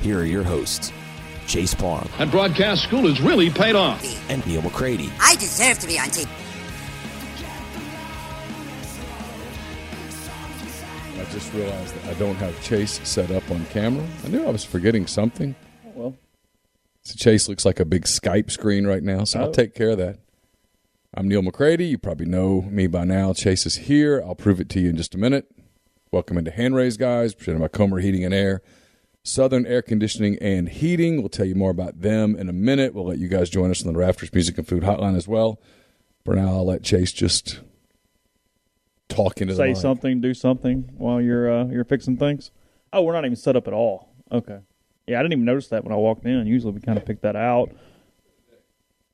here are your hosts, Chase Parham. And broadcast school has really paid off. and Neal McCready. I deserve to be on TV. I just realized that I don't have Chase set up on camera. I knew I was forgetting something. well. So Chase looks like a big Skype screen right now, so Oh. I'll take care of that. I'm Neal McCready. You probably know me by now. Chase is here. I'll prove it to you in just a minute. Welcome into Hand Raise, guys, presented by Comer Heating and Air. Southern Air Conditioning and Heating. We'll tell you more about them in a minute. We'll let you guys join us on the Rafters Music and Food Hotline as well. For now, I'll let Chase just talk into the Say something, do something while you're uh, you're fixing things. Oh, we're not even set up at all. Okay. Yeah, I didn't even notice that when I walked in. Usually we kind of pick that out.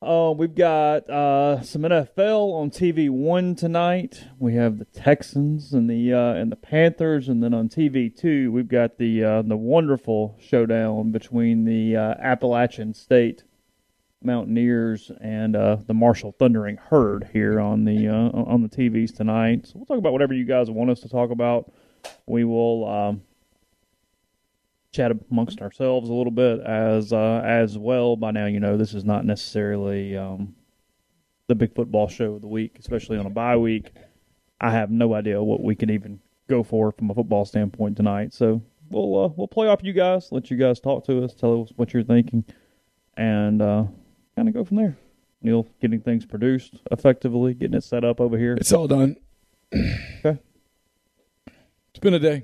Uh, we've got uh, some NFL on TV one tonight. We have the Texans and the uh, and the Panthers, and then on TV two we've got the uh, the wonderful showdown between the uh, Appalachian State Mountaineers and uh, the Marshall Thundering Herd here on the on the TVs tonight. So we'll talk about whatever you guys want us to talk about. We will um, chat amongst ourselves a little bit as uh, as well. By now, you know this is not necessarily um, the big football show of the week, especially on a bye week. I have no idea what we can even go for from a football standpoint tonight. So we'll uh, we'll play off you guys, let you guys talk to us, tell us what you're thinking, and uh, kind of go from there. Neil getting things produced effectively, getting it set up over here. It's all done. Okay. It's been a day.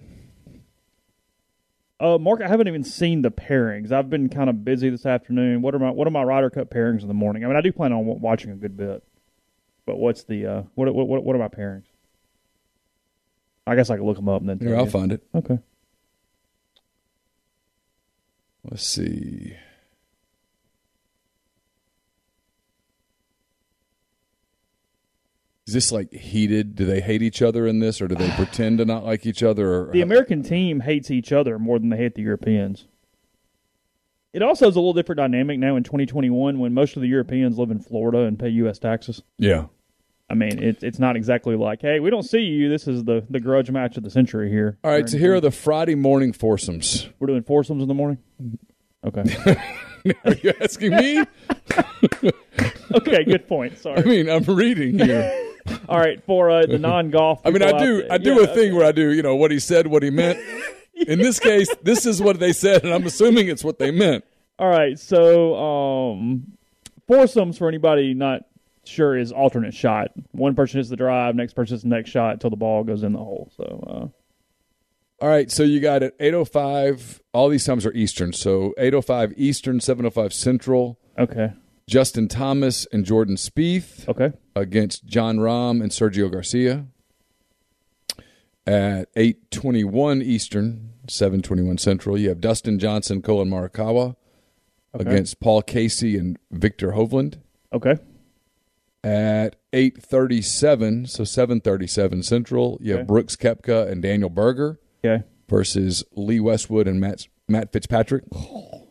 Uh, Mark, I haven't even seen the pairings. I've been kind of busy this afternoon. What are my what are my Ryder Cup pairings in the morning? I mean, I do plan on watching a good bit, but what's the uh, what what what are my pairings? I guess I could look them up and then. Here, I'll you. find it. Okay. Let's see. Is this like heated? Do they hate each other in this, or do they pretend to not like each other? Or The American team hates each other more than they hate the Europeans. It also is a little different dynamic now in 2021 when most of the Europeans live in Florida and pay U.S. taxes. yeah, I mean, it's it's not exactly like, hey, we don't see you. This is the the grudge match of the century here. All right, so here are the Friday morning foursomes. We're doing foursomes in the morning. Okay. Are you asking me? okay. Good point. Sorry. I mean, I'm reading here. All right. For uh, the non-golf. I mean, I do, I do yeah, a thing where I do, you know, what he said, what he meant. In this case, this is what they said, and I'm assuming it's what they meant. All right. So, um, foursomes for anybody not sure is alternate shot. One person hits the drive, next person hits the next shot until the ball goes in the hole. So, uh, All right, so you got it 805. All these times are Eastern. So 805 Eastern, 705 Central. okay. Justin Thomas and Jordan Spieth Okay. against Jon Rahm and Sergio Garcia. At 821 Eastern, 721 Central, you have Dustin Johnson, Collin Morikawa against Paul Casey and Viktor Hovland. Okay. At 837, so 737 Central, you have Okay. Brooks Koepka and Daniel Berger. Okay. versus Lee Westwood and Matt Matt Fitzpatrick.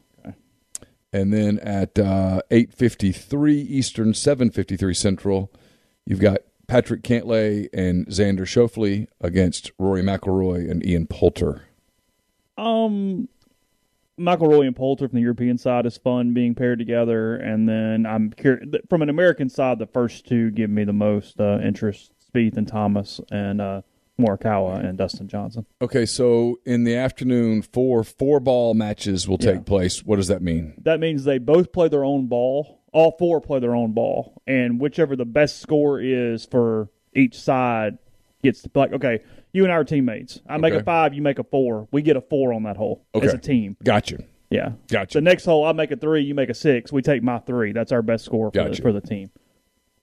And then at uh, eight fifty three Eastern, seven fifty three Central, you've got Patrick Cantlay and Xander Schauffele against Rory McIlroy and Ian Poulter. Um, McIlroy and Poulter from the European side is fun being paired together, and then I'm curious from an American side. The first two give me the most uh, interest: Spieth and Thomas, and uh, Morikawa and Dustin Johnson. Okay, so in the afternoon, four four ball matches will take Yeah. place. What does that mean? That means they both play their own ball. All four play their own ball, and whichever the best score is for each side gets to like. Okay, you and I are teammates. I make a five, you make a four. We get a four on that hole as a team. Gotcha. Yeah. Gotcha. The next hole, I make a three, you make a six. We take my three. That's our best score for, Gotcha. the, for the team.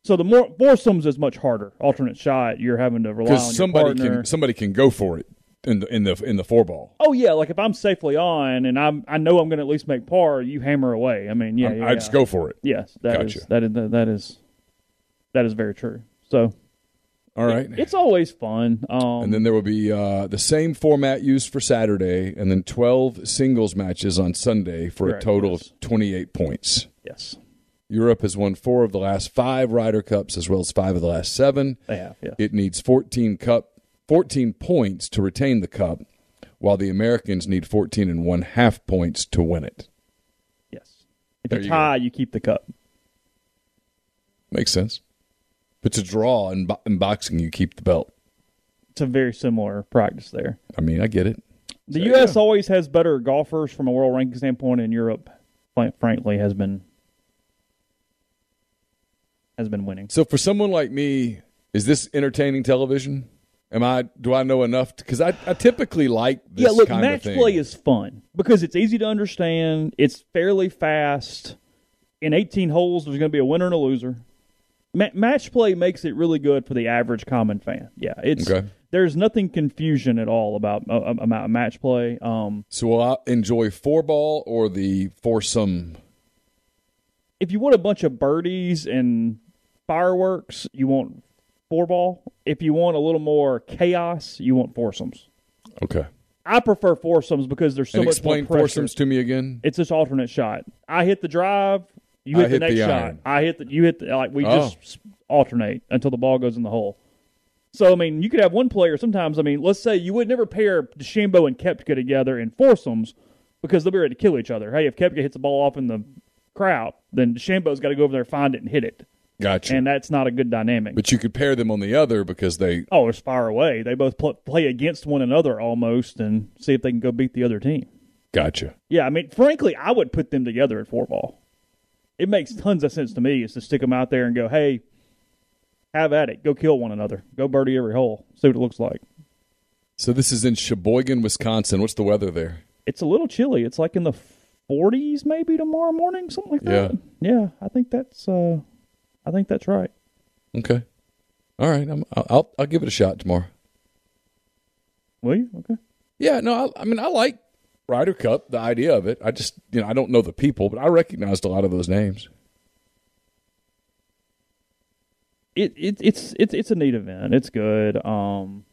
So the more foursomes is much harder. Alternate shot, you're having to rely on your somebody partner. can somebody can go for it in the in the in the four ball. oh yeah, like if I'm safely on and I'm I know I'm going to at least make par, you hammer away. I mean, yeah, I'm- yeah I just yeah. go for it. Yes, that is Gotcha. that is that is that is very true. So All right. it's always fun. Um, and then there will be uh, the same format used for Saturday, and then 12 singles matches on Sunday for Correct, a total yes. of 28 points. yes, Europe has won four of the last five Ryder Cups, as well as five of the last seven. they have. Yeah, It needs 14 cup, 14 points to retain the cup, while the Americans need 14 and one half points to win it. yes. If There you you tie, you keep the cup. Makes sense. But to draw in, bo- in boxing, you keep the belt. It's a very similar practice there. I mean, I get it. The So, U.S. yeah. always has better golfers from a world ranking standpoint, and Europe, frankly, has been has been winning. So for someone like me, is this entertaining television? Am I? Do I know enough? Because I, I typically like this yeah, look, kind match of thing. play is fun because it's easy to understand. It's fairly fast. In 18 holes, there's going to be a winner and a loser. Ma- match play makes it really good for the average common fan. Yeah, it's Okay. there's nothing confusion at all about uh, about match play. Um, so will I enjoy four ball or the foursome? if you want a bunch of birdies and fireworks, you want four ball. If you want a little more chaos, you want foursomes. Okay. I prefer foursomes because there's so and much explain more pressure. foursomes to me again. It's this alternate shot. I hit the drive, you I hit the hit next the shot. iron. I hit the you hit the like we Oh. just alternate until the ball goes in the hole. So I mean, you could have one player. Sometimes I mean, let's say you would never pair DeChambeau and Koepka together in foursomes because they'll be ready to kill each other. Hey, if Koepka hits the ball off in the crowd, then DeChambeau's got to go over there, find it, and hit it, Gotcha. and that's not a good dynamic. but you could pair them on the other because they. oh, it's far away. They both pl- play against one another almost, and see if they can go beat the other team. Gotcha. Yeah, I mean, frankly, I would put them together at four ball. It makes tons of sense to me is to stick them out there and go, hey, have at it. Go kill one another. Go birdie every hole. See what it looks like. So this is in Sheboygan, Wisconsin. What's the weather there? It's a little chilly. It's like in the 40s maybe tomorrow morning, something like that. Yeah, Yeah, I think that's uh I think that's right. Okay. All right. I'm, I'll, I'll give it a shot tomorrow. Will you? Okay. Yeah. No. I, I mean, I like Ryder Cup. The idea of it. I just you know I don't know the people, but I recognized a lot of those names. It, it it's it's it's a neat event. It's good. Um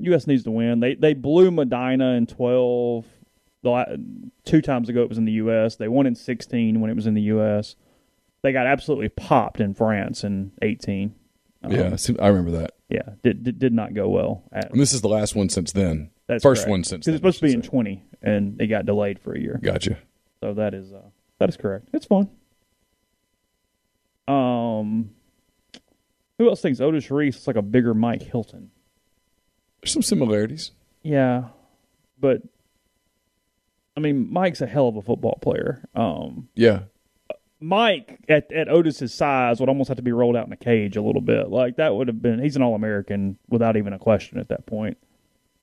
US needs to win. They they blew Medina in 12 the two times ago it was in the US. They won in 16 when it was in the US. They got absolutely popped in France in 18. Um, yeah. I remember that. Yeah, did, did did not go well. At, And this is the last one since then. that's First correct. one since Cuz it's supposed to be in say. 20 and it got delayed for a year. Gotcha. So that is uh, that is correct. It's fun. Um, who else thinks Otis Reese is like a bigger Mike Hilton? There's some similarities. Yeah, but I mean, Mike's a hell of a football player. Um, Yeah. Mike at at Otis's size would almost have to be rolled out in a cage a little bit. Like that would have been. He's an All American without even a question at that point.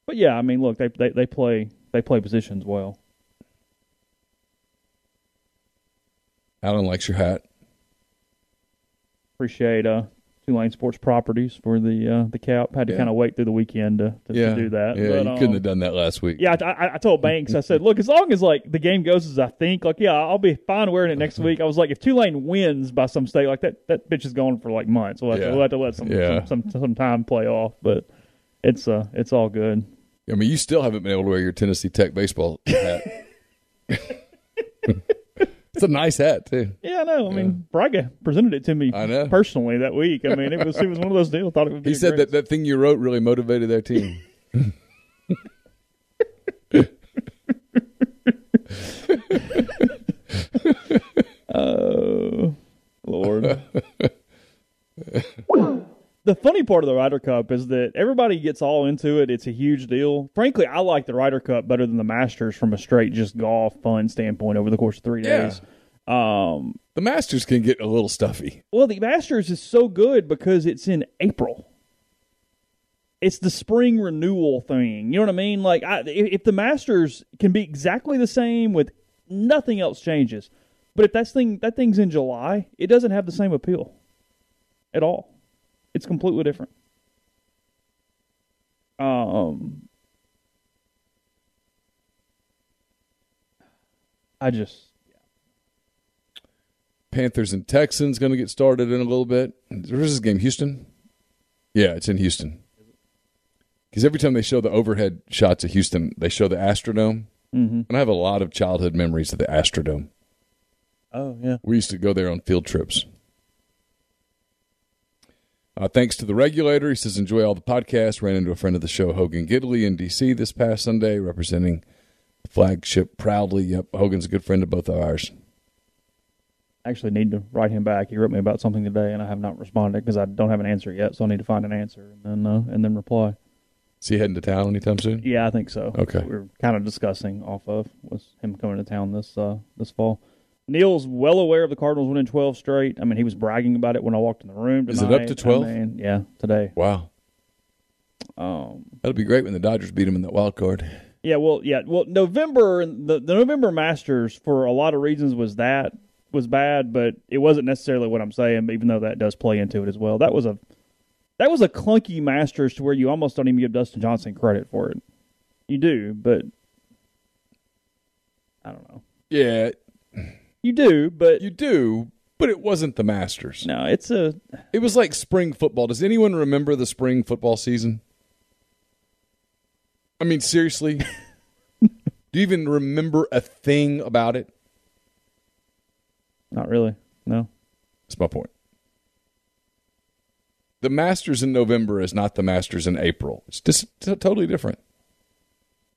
But yeah, I mean, look, they they they play they play positions well. Alan likes your hat. appreciate uh Tulane Sports Properties for the uh, the cap. Had to Yeah. kind of wait through the weekend to, to, Yeah. to do that. Yeah. But, you um, couldn't have done that last week. Yeah, I, I, told Banks. I said, look, as long as like the game goes as I think, like yeah, I'll be fine wearing it next week. I was like, if Tulane wins by some state, like that, that bitch is gone for like months. We'll have, Yeah. to, we'll have to let some, Yeah. some some some time play off, but it's uh it's all good. I mean, you still haven't been able to wear your Tennessee Tech baseball hat. It's a nice hat too. Yeah, I know. I mean, Braga presented it to me I know. personally that week. I mean, it was it was one of those deals. Thought it would be. He said that that thing you wrote really motivated their team. Oh, Lord. the funny part of the Ryder Cup is that everybody gets all into it. It's a huge deal. Frankly, I like the Ryder Cup better than the Masters from a straight just golf fun standpoint over the course of three Yeah. days. Um, The Masters can get a little stuffy. well, the Masters is so good because it's in April. It's the spring renewal thing. You know what I mean? Like, I, if if the Masters can be exactly the same with nothing else changes, but if that thing that thing's in July, it doesn't have the same appeal at all. It's completely different. Um, I just Panthers and Texans going to get started in a little bit. Where's this game? Houston? Yeah, it's in Houston. Because every time they show the overhead shots of Houston, they show the Astrodome. Mm-hmm. And I have a lot of childhood memories of the Astrodome. oh yeah. We used to go there on field trips. Uh, thanks to the regulator. He says, enjoy all the podcasts. Ran into a friend of the show, Hogan Gidley, in D.C. this past Sunday, representing the flagship proudly. Yep, Hogan's a good friend of both of ours. I actually need to write him back. He wrote me about something today, and I have not responded because I don't have an answer yet. So I need to find an answer and then uh, and then reply. Is he heading to town anytime soon? Yeah, I think so. Okay. we are kind of discussing off of was him coming to town this uh, this fall. Neil's well aware of the Cardinals winning twelve straight. I mean, he was bragging about it when I walked in the room. Is it up to 12? I mean, yeah, today. Wow. Um, That'll be great when the Dodgers beat him in that wild card. Yeah, well, yeah, well, November the the November Masters for a lot of reasons was that was bad, but it wasn't necessarily what I'm saying. Even though that does play into it as well. That was a that was a clunky Masters to where you almost don't even give Dustin Johnson credit for it. You do, but I don't know. Yeah, You do, but you do, but it wasn't the Masters. no, it's a It was like spring football. Does anyone remember the spring football season? I mean, seriously? Do you even remember a thing about it? not really. No, That's my point. The Masters in November is not the Masters in April. It's just t- totally different.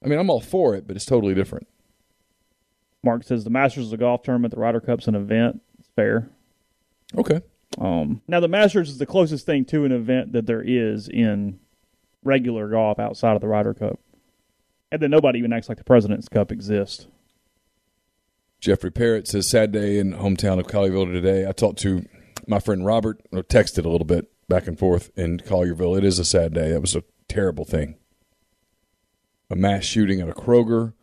I mean, I'm all for it, but it's totally different. Mark says the Masters is a golf tournament. The Ryder Cup's an event. It's fair. Okay. Um, now the Masters is the closest thing to an event that there is in regular golf outside of the Ryder Cup, and then nobody even acts like the President's Cup exists. Jeffrey Parrott says, sad day in hometown of Collierville today. I talked to my friend Robert, or texted a little bit back and forth in Collierville. It is a sad day. That was a terrible thing. A mass shooting at a Kroger.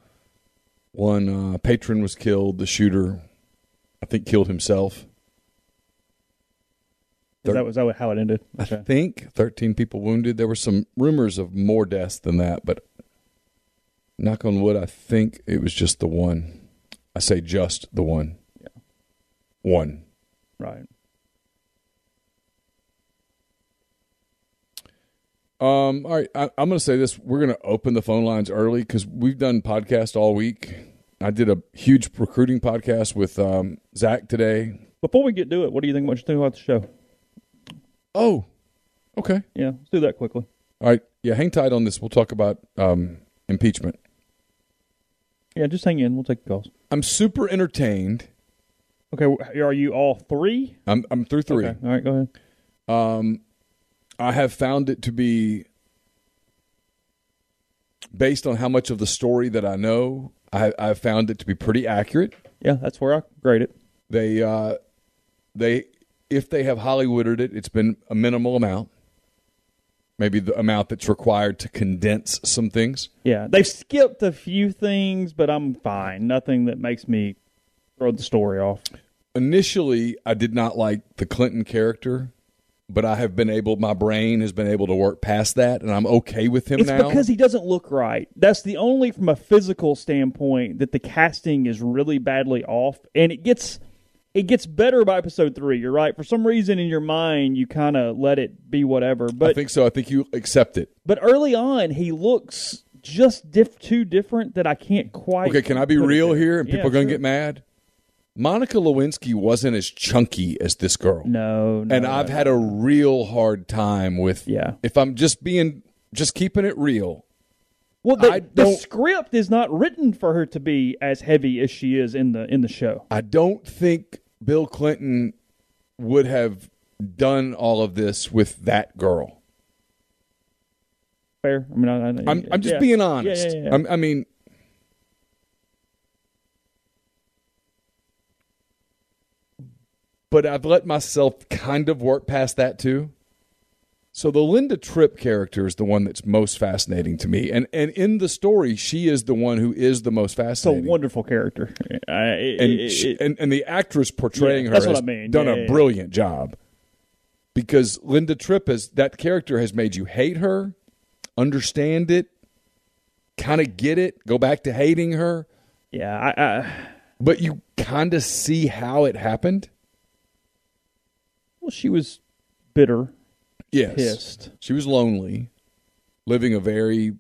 One uh, patron was killed. The shooter, I think, killed himself. Is that was that how it ended? I think 13 people wounded. There were some rumors of more deaths than that, but knock on wood, I think it was just the one. I say just the one. Yeah. One. Right. Um, all right, I, I'm going to say this. We're going to open the phone lines early because we've done podcast all week. I did a huge recruiting podcast with um, Zach today. Before we get to it, what do you think? What you think about the show? Oh, okay. Yeah, let's do that quickly. All right. Yeah, hang tight on this. We'll talk about um, impeachment. Yeah, just hang in. We'll take the calls. I'm super entertained. Okay, are you all three? I'm, I'm through three. Okay. All right, go ahead. Um, I have found it to be based on how much of the story that I know. I, I've found it to be pretty accurate. Yeah, that's where I grade it. They, uh, they, if they have Hollywooded it, it's been a minimal amount. Maybe the amount that's required to condense some things. Yeah, they've skipped a few things, but I'm fine. Nothing that makes me throw the story off. Initially, I did not like the Clinton character, but I have been able, my brain has been able to work past that, and I'm okay with him It's now. because he doesn't look right. That's the only from a physical standpoint that the casting is really badly off, and it gets it gets better by episode three. You're right. For some reason in your mind, you kind of let it be whatever. But I think so. I think you accept it. but early on, he looks just diff- too different that I can't quite. Okay, can I be real here? And Yeah, people are going to sure. get mad. Monica Lewinsky wasn't as chunky as this girl. No, no and I've no. had a real hard time with Yeah. if I'm just being just keeping it real. Well, the, the script is not written for her to be as heavy as she is in the in the show. I don't think Bill Clinton would have done all of this with that girl. Fair. I mean, I, I'm just yeah. being honest. Yeah, yeah, I mean, but I've let myself kind of work past that too. So the Linda Tripp character is the one that's most fascinating to me, and and in the story, she is the one who is the most fascinating. it's a wonderful character. I, it- and, it- she, and and the actress portraying Yeah, her has I mean. done Yeah, a yeah. brilliant job. Because Linda Tripp has that character has made you hate her, understand it, kind of get it, go back to hating her, yeah, I, I, but you kind of see how it happened. Well, she was bitter, Yes, pissed, she was lonely, living a very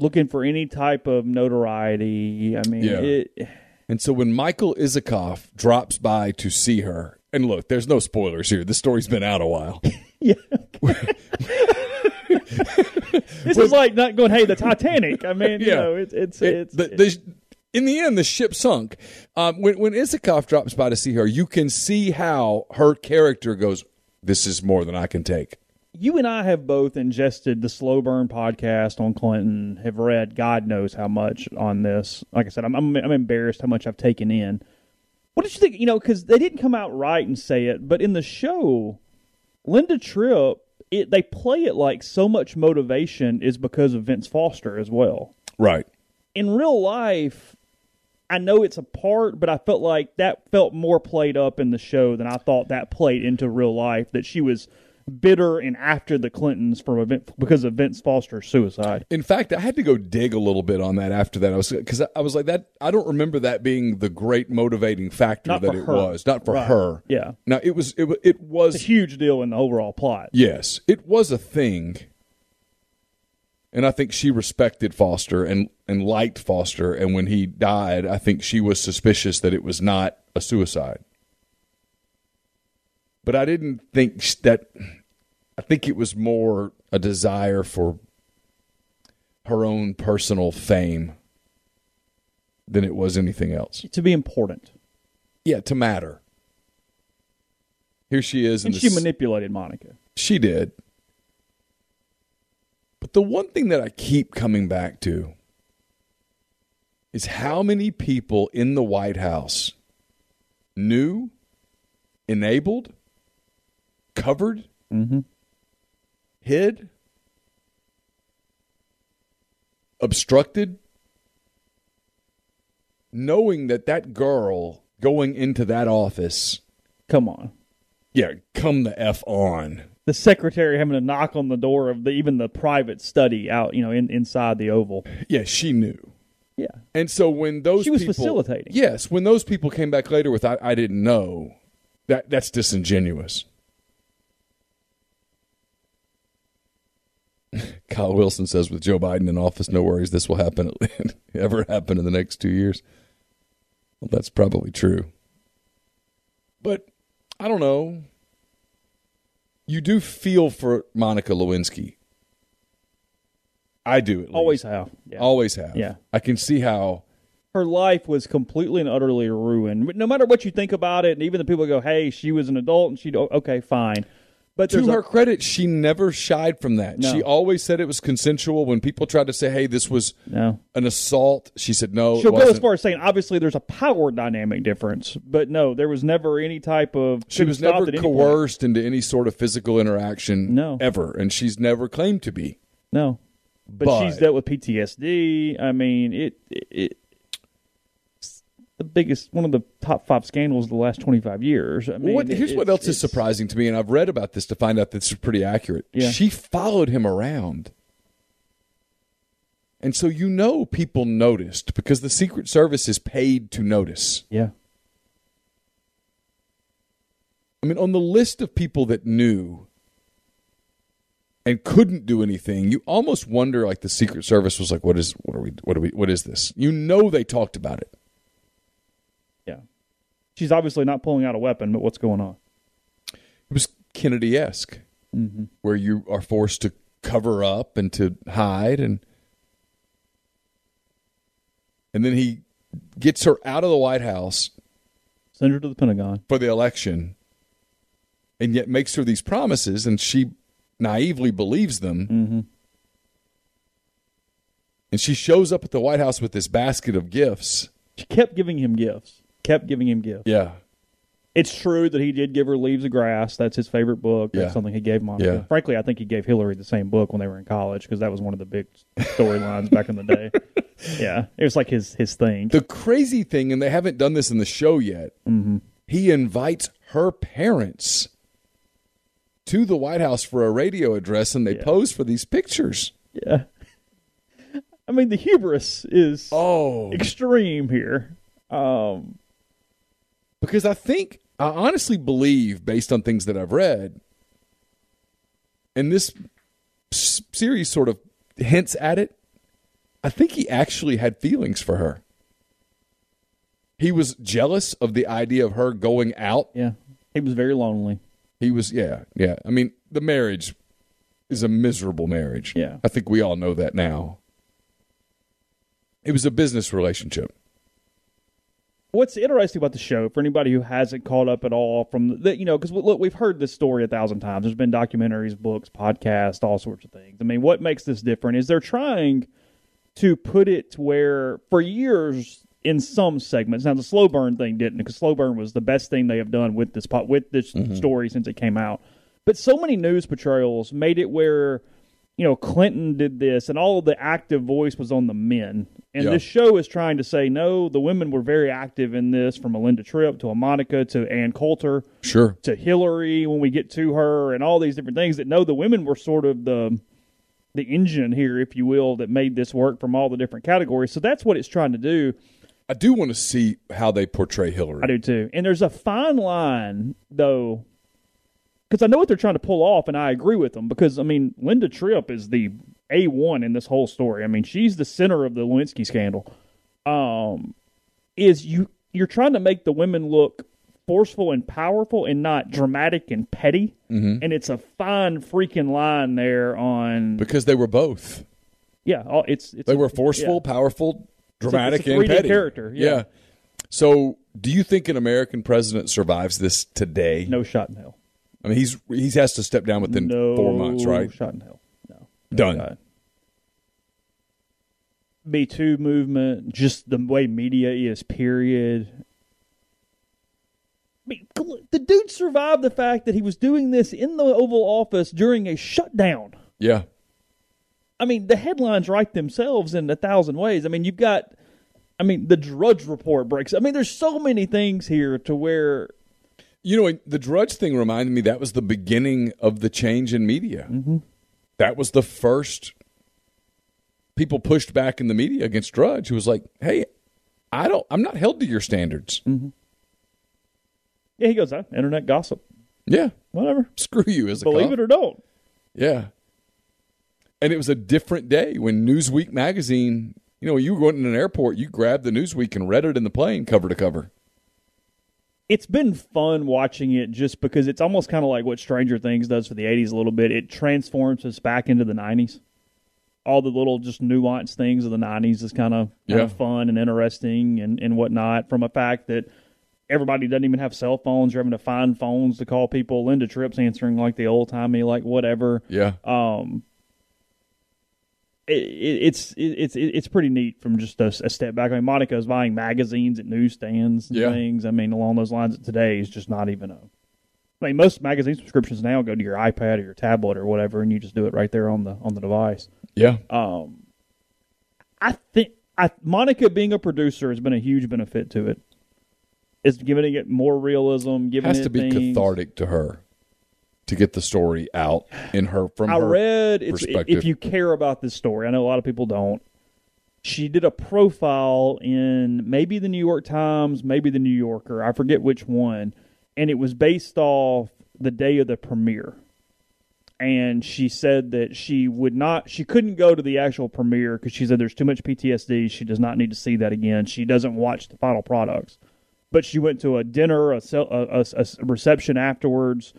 looking for any type of notoriety. I mean, Yeah. it, And so when Michael Isikoff drops by to see her, and look, there's no spoilers here. This story's been out a while. yeah. this is like not going, hey, the Titanic. I mean, you Yeah. know, it's it's It- it's the, the, in the end, the ship sunk. Um, when when Isikoff drops by to see her, you can see how her character goes. This is more than I can take. you and I have both ingested the Slow Burn podcast on Clinton. Have read God knows how much on this. Like I said, I'm I'm, I'm embarrassed how much I've taken in. What did you think? You know, because they didn't come out right and say it, but in the show, Linda Tripp, it they play it like so much motivation is because of Vince Foster as well. Right. In real life, I know it's a part, but I felt like that felt more played up in the show than I thought that played into real life. That she was bitter and after the Clintons from Vin- because of Vince Foster's suicide. In fact, I had to go dig a little bit on that after that. I was because I was like that. I don't remember that being the great motivating factor that it her. was. Not for Right. her. Yeah. Now it was. It, it was. It's a huge deal in the overall plot. Yes, it was a thing. And I think she respected Foster and, and liked Foster. And when he died, I think she was suspicious that it was not a suicide. But I didn't think that. I think it was more a desire for her own personal fame than it was anything else. To be important. Yeah, to matter. Here she is, And she this- manipulated Monica. she did. But the one thing that I keep coming back to is how many people in the White House knew, enabled, covered, mm-hmm. hid, obstructed, knowing that that girl going into that office, Come on. yeah, come the F on. The secretary having to knock on the door of the even the private study out, you know, in, inside the Oval. Yeah, she knew. Yeah. And so when those She was people, facilitating. yes, when those people came back later with I, I didn't know, that that's disingenuous. Kyle Wilson says with Joe Biden in office, no worries, this will happen ever happen in the next two years. Well, that's probably true. But I don't know. You do feel for Monica Lewinsky. I do at least. Always have. Yeah. Always have. Yeah. I can see how her life was completely and utterly ruined. No matter what you think about it, and even the people go, "Hey, she was an adult," and she, okay, fine. But to there's a- her credit, she never shied from that. No. She always said it was consensual. When people tried to say, "Hey, this was no. an assault," she said, "No, She'll it go as far as saying, obviously, there's a power dynamic difference, but no, there was never any type of. she was never at any coerced into any sort of physical interaction, No. ever, and she's never claimed to be. No, but, But- she's dealt with PTSD. I mean, it, it, the biggest, one of the top five scandals of the last twenty five years. I mean, what, here's it- what else is surprising to me, and I've read about this to find out this is pretty accurate. Yeah. She followed him around. And so you know people noticed because the Secret Service is paid to notice. Yeah, I mean, on the list of people that knew and couldn't do anything, you almost wonder like the Secret Service was like, "What is? What are we? What are we? What is this?" You know, they talked about it. She's obviously not pulling out a weapon, but what's going on? It was Kennedy esque, Mm-hmm. where you are forced to cover up and to hide, and and then he gets her out of the White House Send her to the Pentagon. for the election, and yet makes her these promises, and she naively believes them. Mm-hmm. And she shows up at the White House with this basket of gifts. She kept giving him gifts. Kept giving him gifts. Yeah, It's true that he did give her Leaves of Grass. That's his favorite book. That's Yeah. something he gave Monica. Yeah. Frankly, I think he gave Hillary the same book when they were in college because that was one of the big storylines back in the day. Yeah, it was like his his thing. The crazy thing, and they haven't done this in the show yet, he invites her parents to the White House for a radio address and they Yeah. pose for these pictures. yeah. I mean, the hubris is Oh. extreme here. Um, Because I think, I honestly believe, based on things that I've read, and this series sort of hints at it, I think he actually had feelings for her. He was jealous of the idea of her going out yeah, he was very lonely. He was, yeah, yeah. I mean, the marriage is a miserable marriage. Yeah. I think we all know that now. It was a business relationship. What's interesting about the show for anybody who hasn't caught up at all from the, you know, because look, we've heard this story a thousand times. There's been documentaries, books, podcasts, all sorts of things. I mean, what makes this different is they're trying to put it where for years in some segments. Now the slow burn thing didn't, because slow burn was the best thing they have done with this pot with this mm-hmm. story since it came out. But so many news portrayals made it where you know Clinton did this, and all of the active voice was on the men. And Yeah. this show is trying to say no, the women were very active in this, from Melinda Tripp to a Monica to Ann Coulter Sure. to Hillary when we get to her, and all these different things. That no, the women were sort of the the engine here, if you will, that made this work from all the different categories. So that's what it's trying to do. I do want to see how they portray Hillary. I do too. And there's a fine line, though, because I know what they're trying to pull off, and I agree with them. Because I mean, Linda Tripp is the a one in this whole story. I mean, she's the center of the Lewinsky scandal. Um, is you you're trying to make the women look forceful and powerful, and not dramatic and petty. Mm-hmm. And it's a fine freaking line there on Because they were both. yeah. It's, it's They were forceful, yeah. powerful, dramatic, it's a and 3D petty. character, yeah. So, do you think an American president survives this today? No shot in hell. I mean, he's he has to step down within no four months, right? Shot in hell. No. Done. God. Me Too movement, just the way media is, period. I mean, the dude survived the fact that he was doing this in the Oval Office during a shutdown. Yeah. I mean, the headlines write themselves in a thousand ways. I mean, you've got, I mean, the Drudge Report breaks. I mean, there's so many things here to where You know, the Drudge thing reminded me that was the beginning of the change in media. Mm-hmm. That was the first people pushed back in the media against Drudge, who was like, "Hey, I don't, I'm not held to your standards. yeah, he goes, ah, internet gossip, Yeah, whatever. screw you as a Believe cop. it or don't. Yeah. And it was a different day when Newsweek magazine, you know, you were going in an airport, you grabbed the Newsweek and read it in the plane cover to cover. It's been fun watching it just because it's almost kind of like what Stranger Things does for the 80s a little bit. It transforms us back into the 90s. All the little just nuanced things of the 90s is kind of Yeah. fun and interesting and, and whatnot from a fact that everybody doesn't even have cell phones. You're having to find phones to call people. Linda Tripp's answering like the old timey, like whatever. Yeah. Um, it, it, it's it, it's it's pretty neat from just a, a step back. I mean, Monica's buying magazines at newsstands and Yeah. things. I mean, along those lines. Today is just not even a. I mean, most magazine subscriptions now go to your iPad or your tablet or whatever, and you just do it right there on the on the device. Yeah. Um, I think I, Monica being a producer has been a huge benefit to it. It's giving it more realism. Giving has it has to be things. cathartic to her to get the story out in her from I her read it's, perspective. if you care about this story, I know a lot of people don't. She did a profile in maybe the New York Times, maybe the New Yorker, I forget which one, and it was based off the day of the premiere. And she said that she would not, she couldn't go to the actual premiere because she said there's too much PTSD. She does not need to see that again. She doesn't watch the final products. but she went to a dinner, a, a, a, a reception afterwards,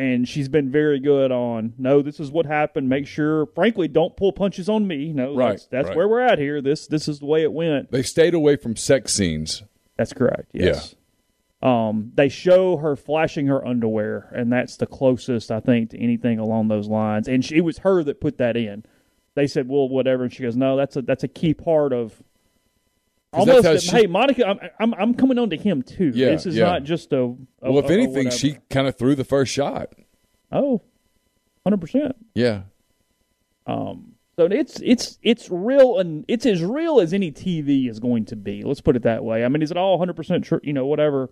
and she's been very good on. No, this is what happened. Make sure, frankly, don't pull punches on me. No, Right, that's, that's right. where we're at here. This this is the way it went. They stayed away from sex scenes. That's correct. Yes. Um, they show her flashing her underwear, and that's the closest I think to anything along those lines. And she, it was her that put that in. They said, "Well, whatever," and she goes, "No, that's a that's a key part of." Almost, she- hey, Monica, I'm, I'm I'm coming on to him too. Yeah, this is yeah. not just a. a Well, if a- a anything, whatever. she kind of threw the first shot. oh, 100 percent. Yeah. Um, so it's it's it's real and it's as real as any TV is going to be. Let's put it that way. I mean, is it all 100 percent true? You know, whatever.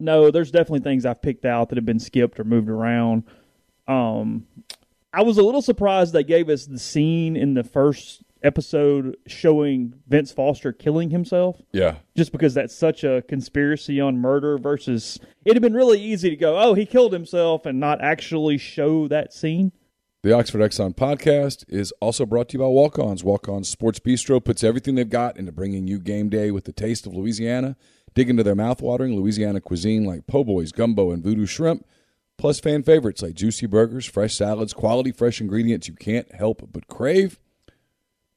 No, there's definitely things I've picked out that have been skipped or moved around. Um, I was a little surprised they gave us the scene in the first episode showing Vince Foster killing himself Yeah. just because that's such a conspiracy on murder versus it'd have been really easy to go, oh, he killed himself and not actually show that scene. The Oxford Exxon podcast is also brought to you by Walk Ons. Walk Ons Sports Bistro puts everything they've got into bringing you game day with the taste of Louisiana. Dig into their mouthwatering Louisiana cuisine like po' boys, gumbo, and voodoo shrimp, plus fan favorites like juicy burgers, fresh salads, quality fresh ingredients you can't help but crave.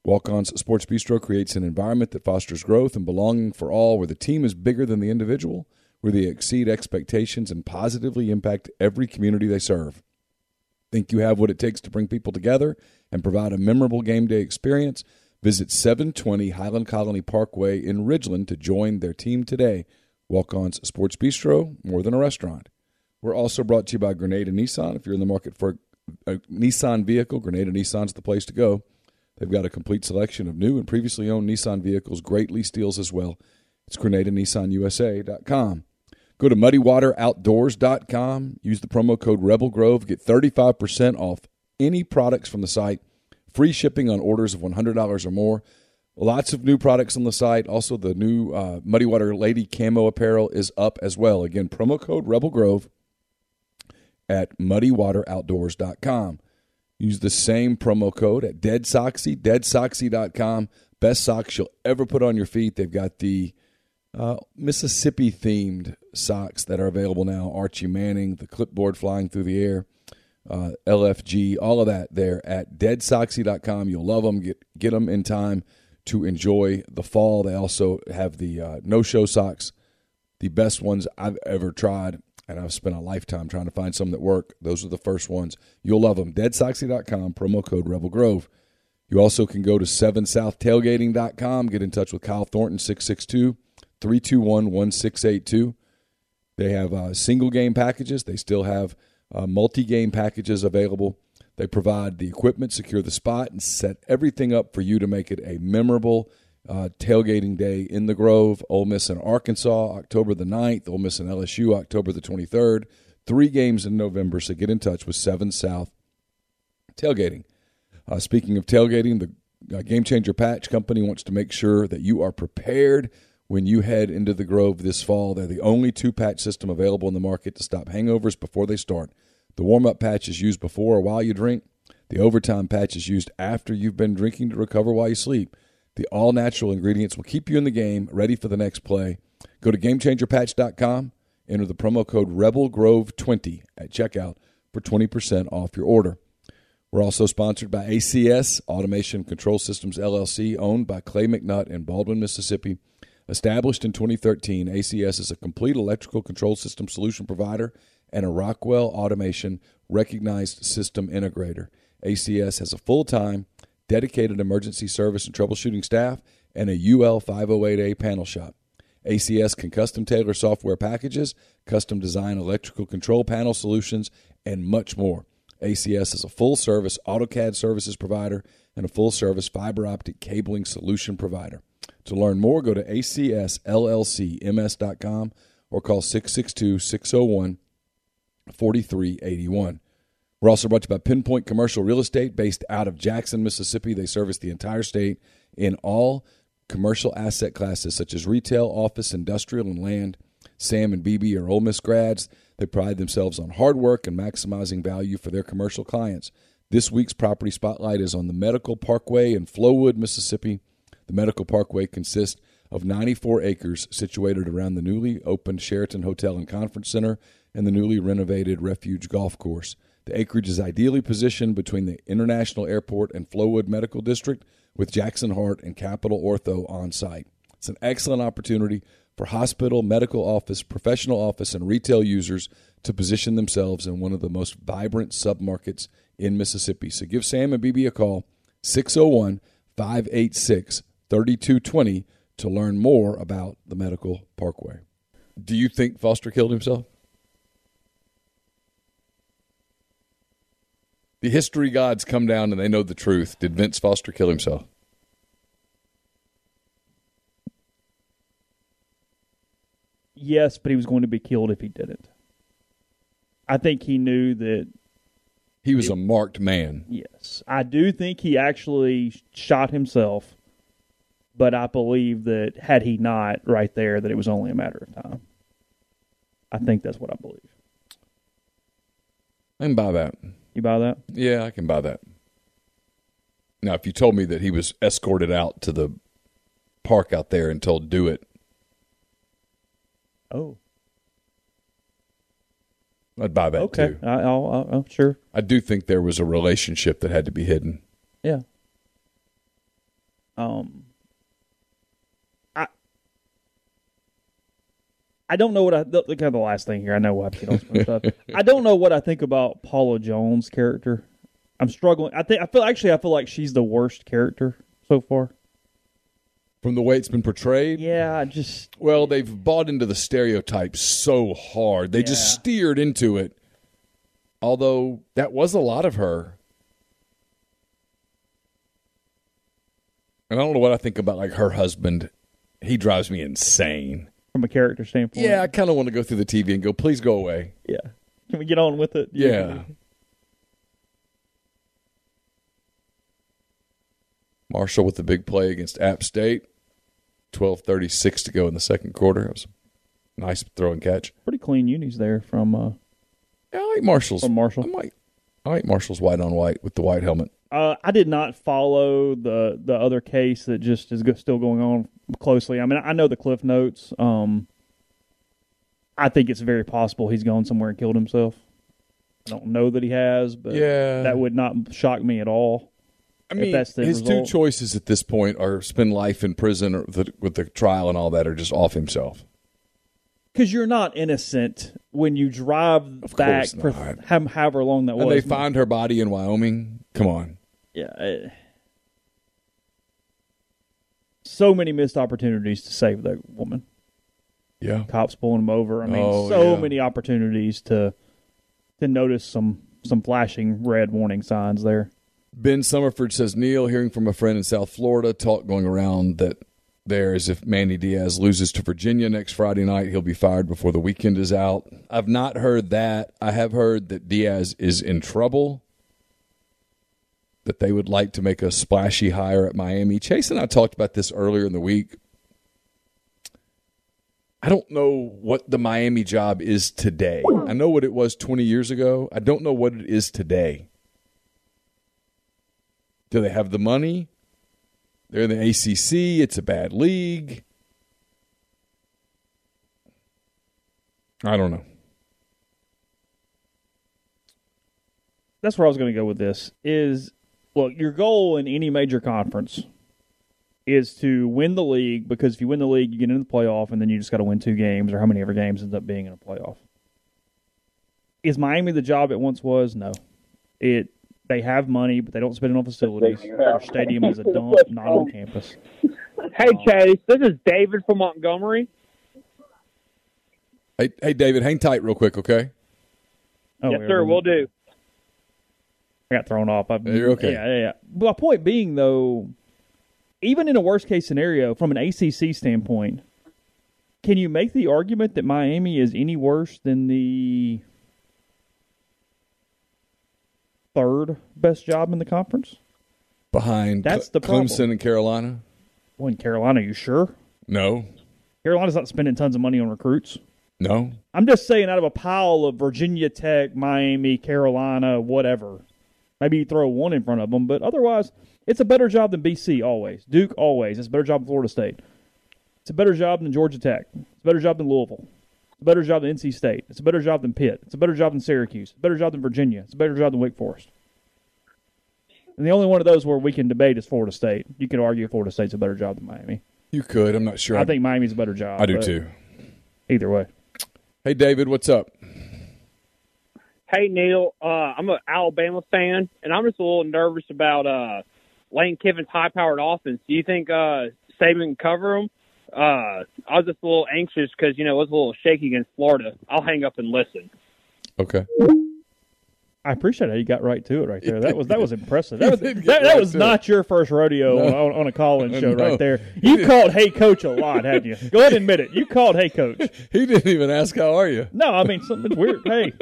Walk On's Sports Bistro creates an environment that fosters growth and belonging for all, where the team is bigger than the individual, where they exceed expectations and positively impact every community they serve. Think you have what it takes to bring people together and provide a memorable game day experience? Visit 720 Highland Colony Parkway in Ridgeland to join their team today. Walk On's Sports Bistro, more than a restaurant. We're also brought to you by Grenada Nissan. If you're in the market for a Nissan vehicle, Grenada Nissan's the place to go. They've got a complete selection of new and previously owned Nissan vehicles, great lease deals as well. It's GrenadaNissanUSA.com. Go to muddywateroutdoors.com. Use the promo code Rebel Grove. Get 35% off any products from the site. Free shipping on orders of $100 or more. Lots of new products on the site. Also, the new uh, Muddy Water Lady Camo apparel is up as well. Again, promo code Rebel Grove at muddywateroutdoors.com. Use the same promo code at DeadSoxy, deadsoxy.com. Best socks you'll ever put on your feet. They've got the uh, Mississippi themed socks that are available now. Archie Manning, the clipboard flying through the air, uh, LFG, all of that there at deadsoxy.com. You'll love them. Get, get them in time to enjoy the fall. They also have the uh, no show socks, the best ones I've ever tried. And I've spent a lifetime trying to find some that work. Those are the first ones. You'll love them. Deadsoxy.com, promo code Rebel Grove. You also can go to 7southtailgating.com, get in touch with Kyle Thornton, 662 321 1682. They have uh, single game packages. They still have uh, multi game packages available. They provide the equipment, secure the spot, and set everything up for you to make it a memorable uh, tailgating day in the Grove. Ole Miss and Arkansas, October the 9th. Ole Miss and LSU, October the 23rd. Three games in November, so get in touch with 7 South Tailgating. Uh, speaking of tailgating, the uh, Game Changer Patch Company wants to make sure that you are prepared when you head into the Grove this fall. They're the only two patch system available in the market to stop hangovers before they start. The warm up patch is used before or while you drink. The overtime patch is used after you've been drinking to recover while you sleep. The all natural ingredients will keep you in the game, ready for the next play. Go to GameChangerPatch.com, enter the promo code RebelGrove20 at checkout for 20% off your order. We're also sponsored by ACS, Automation Control Systems LLC, owned by Clay McNutt in Baldwin, Mississippi. Established in 2013, ACS is a complete electrical control system solution provider and a Rockwell Automation recognized system integrator. ACS has a full time, dedicated emergency service and troubleshooting staff and a UL 508A panel shop. ACS can custom tailor software packages, custom design electrical control panel solutions, and much more. ACS is a full service AutoCAD services provider and a full service fiber optic cabling solution provider. To learn more, go to acsllcms.com or call 662 601 4381. We're also brought to you by Pinpoint Commercial Real Estate based out of Jackson, Mississippi. They service the entire state in all commercial asset classes such as retail, office, industrial, and land. Sam and BB are Ole Miss grads. They pride themselves on hard work and maximizing value for their commercial clients. This week's property spotlight is on the Medical Parkway in Flowood, Mississippi. The Medical Parkway consists of 94 acres situated around the newly opened Sheraton Hotel and Conference Center and the newly renovated Refuge Golf Course. The acreage is ideally positioned between the International Airport and Flowood Medical District with Jackson Heart and Capital Ortho on site. It's an excellent opportunity for hospital, medical office, professional office, and retail users to position themselves in one of the most vibrant submarkets in Mississippi. So give Sam and BB a call, 601 586 3220, to learn more about the Medical Parkway. Do you think Foster killed himself? The history gods come down and they know the truth. Did Vince Foster kill himself? Yes, but he was going to be killed if he didn't. I think he knew that. He was a marked man. Yes, I do think he actually shot himself, but I believe that had he not, right there, that it was only a matter of time. I think that's what I believe. I can buy that. You buy that? Yeah, I can buy that. Now, if you told me that he was escorted out to the park out there and told do it, Oh, I'd buy that okay. too. I, I'll, I'll, I'll- sure. I do think there was a relationship that had to be hidden. Yeah. Um. I don't know what I kind of the last thing here. I know we'll have to get on some stuff. I don't know what I think about Paula Jones' character. I'm struggling. I think I feel actually I feel like she's the worst character so far. From the way it's been portrayed, Yeah, I just well, they've bought into the stereotype so hard. They just steered into it. Although that was a lot of her. And I don't know what I think about like her husband. He drives me insane. From a character standpoint. Yeah, I kind of want to go through the TV and go, please go away. yeah. Can we get on with it? Yeah. Marshall with the big play against App State. 12:36 to go in the second quarter. It was a nice throw and catch. Pretty clean unis there from. Uh, Yeah, I like Marshall's. From Marshall? I like, I like Marshall's white on white with the white helmet. Uh, I did not follow the the other case that just is go- still going on closely. I mean, I know the cliff notes. Um, I think it's very possible he's gone somewhere and killed himself. I don't know that he has, but Yeah. that would not shock me at all. I If mean, that's the his result. two choices at this point are spend life in prison or the, with the trial and all that or just off himself. Because you're not innocent when you drive Of back for however long that And was. they find her body in Wyoming. Come on. yeah. eh. So many missed opportunities to save that woman. Yeah. cops pulling them over. I mean, Oh, so yeah. many opportunities to to notice some some flashing red warning signs there. Ben Summerford says Neal, hearing from a friend in South Florida, talk going around that there is if Manny Diaz loses to Virginia next Friday night, he'll be fired before the weekend is out. I've not heard that. I have heard that Diaz is in trouble. That they would like to make a splashy hire at Miami. Chase and I talked about this earlier in the week. I don't know what the Miami job is today. I know what it was 20 years ago. I don't know what it is today. Do they have the money? They're in the ACC. It's a bad league. I don't know. That's where I was going to go with this. Is look, your goal in any major conference is to win the league because if you win the league, you get into the playoff, and then you just got to win two games or how many ever games ends up being in a playoff. Is Miami the job it once was? No. It they have money, but they don't spend it on facilities. Their stadium is a dump, not on campus. Hey, um, Chase, this is David from Montgomery. Hey, hey, David, hang tight real quick, okay? Oh, yes, sir, we'll do. I got thrown off. I've, you're okay. Yeah, yeah, yeah. But my point being, though, even in a worst case scenario, from an ACC standpoint, can you make the argument that Miami is any worse than the third best job in the conference? Behind That's the problem. Clemson and Carolina? Well, in Carolina, you sure? No. Carolina's not spending tons of money on recruits. No. I'm just saying, out of a pile of Virginia Tech, Miami, Carolina, whatever, maybe you throw one in front of them, but otherwise, it's a better job than BC always. Duke always. It's a better job than Florida State. It's a better job than Georgia Tech. It's a better job than Louisville. It's a better job than NC State. It's a better job than Pitt. It's a better job than Syracuse. It's a better job than Virginia. It's a better job than Wake Forest. And the only one of those where we can debate is Florida State. You could argue Florida State's a better job than Miami. You could. I'm not sure. I think Miami's a better job. I do too. Either way. Hey, David, what's up? Hey Neal, uh, I'm an Alabama fan, and I'm just a little nervous about uh, Lane Kiffin's high-powered offense. Do you think uh, Saban can cover him? Uh, I was just a little anxious because you know it was a little shaky against Florida. I'll hang up and listen. Okay. I appreciate how you got right to it right there. That was that was impressive. That was that, that right was not your first rodeo on, on a call-in show No. right there. You called "Hey Coach" a lot, hadn't you? Go ahead and admit it. You called "Hey Coach." He didn't even ask, How are you? No, I mean something's weird. Hey,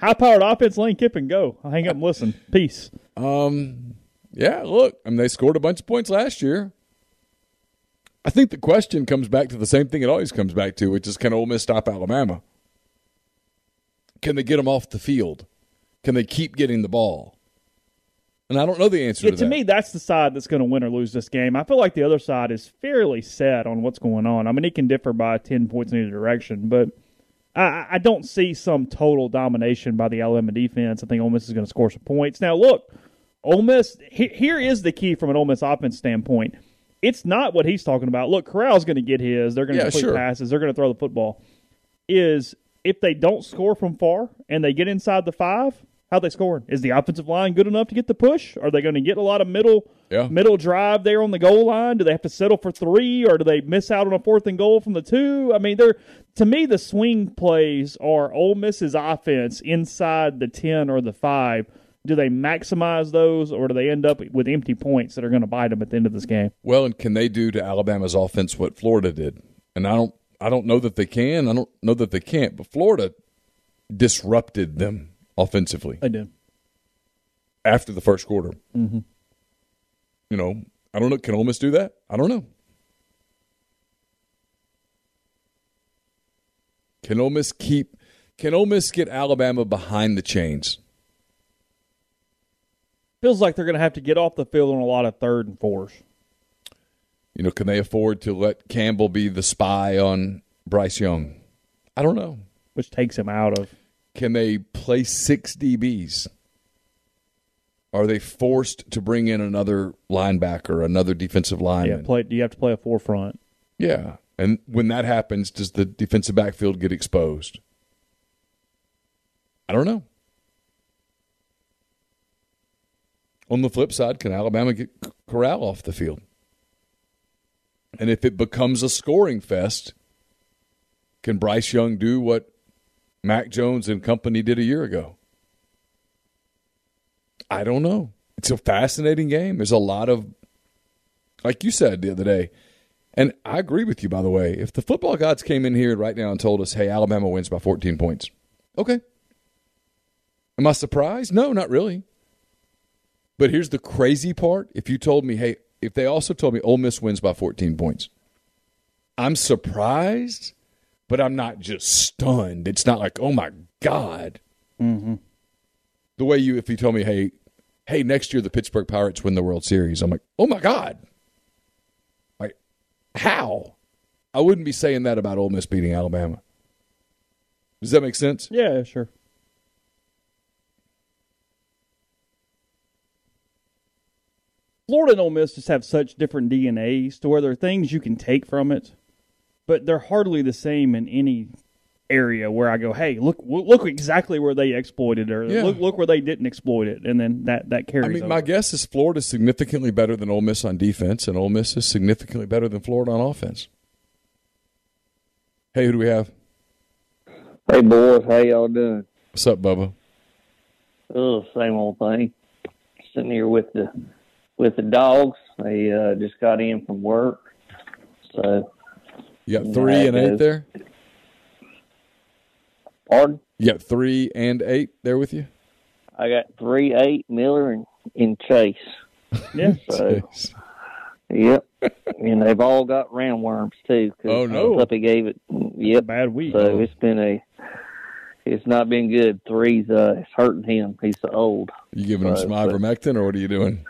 high-powered offense, Lane Kiffin, go. I'll hang up and listen. Peace. Um, yeah, look, I mean, they scored a bunch of points last year. I think the question comes back to the same thing it always comes back to, which is can Ole Miss stop Alabama? Can they get them off the field? Can they keep getting the ball? And I don't know the answer Yeah, to to me, that's the side that's going to win or lose this game. I feel like the other side is fairly set on what's going on. I mean, it can differ by ten points in either direction, but I, I don't see some total domination by the Alabama defense. I think Ole Miss is going to score some points. Now, look, Ole Miss. He, here is the key from an Ole Miss offense standpoint. It's not what he's talking about. Look, Corral's going to get his. They're going to Yeah, complete sure. passes. They're going to throw the football. Is if they don't score from far and they get inside the five, how they scoring? Is the offensive line good enough to get the push? Are they going to get a lot of middle Yeah. middle drive there on the goal line? Do they have to settle for three, or do they miss out on a fourth and goal from the two? I mean, they're to me the swing plays are Ole Miss's offense inside the ten or the five. Do they maximize those, or do they end up with empty points that are going to bite them at the end of this game? Well, and can they do to Alabama's offense what Florida did? And I don't I don't know that they can. I don't know that they can't, but Florida disrupted them offensively I did. after the first quarter. Mm-hmm. You know, I don't know. Can Ole Miss do that? I don't know. Can Ole Miss keep? Can Ole Miss get Alabama behind the chains? Feels like they're going to have to get off the field on a lot of third and fours. You know, can they afford to let Campbell be the spy on Bryce Young? I don't know. which takes him out of. Can they play six DBs? Are they forced to bring in another linebacker, another defensive Yeah, lineman? play. Do you have to play a forefront? Yeah. And when that happens, does the defensive backfield get exposed? I don't know. On the flip side, can Alabama get Corral off the field? And if it becomes a scoring fest, can Bryce Young do what Mac Jones and company did a year ago? I don't know. It's a fascinating game. There's a lot of, like you said the other day, and I agree with you, by the way. If the football gods came in here right now and told us, hey, Alabama wins by 14 points, okay. Am I surprised? No, not really. But here's the crazy part. If you told me, hey, if they also told me Ole Miss wins by 14 points, I'm surprised, but I'm not just stunned. It's not like, oh my God. Mm-hmm. The way you, if you told me, hey, hey, next year the Pittsburgh Pirates win the World Series, I'm like, oh my God. Like, how? I wouldn't be saying that about Ole Miss beating Alabama. Does that make sense? Yeah, sure. Florida and Ole Miss just have such different DNAs to where there are things you can take from it, but they're hardly the same in any area where I go, hey, look, look exactly where they exploited, or Yeah. look, look where they didn't exploit it, and then that that carries. I mean, over. my guess is Florida's significantly better than Ole Miss on defense, and Ole Miss is significantly better than Florida on offense. Hey, who do we have? Hey boys, how y'all doing? What's up, Bubba? Oh, same old thing. Sitting here with the with the dogs. They uh, just got in from work, so You got three and eight there. pardon. You got three and eight there with you. I got three, eight, Miller, and, and Chase. yeah, So yep, and they've all got roundworms too. 'cause Oh, no. Puppy gave it. Yep. bad week. So it's been a. It's not been good. Three's uh, it's hurting him. He's so old. You giving him Right, some but- ivermectin, or what are you doing?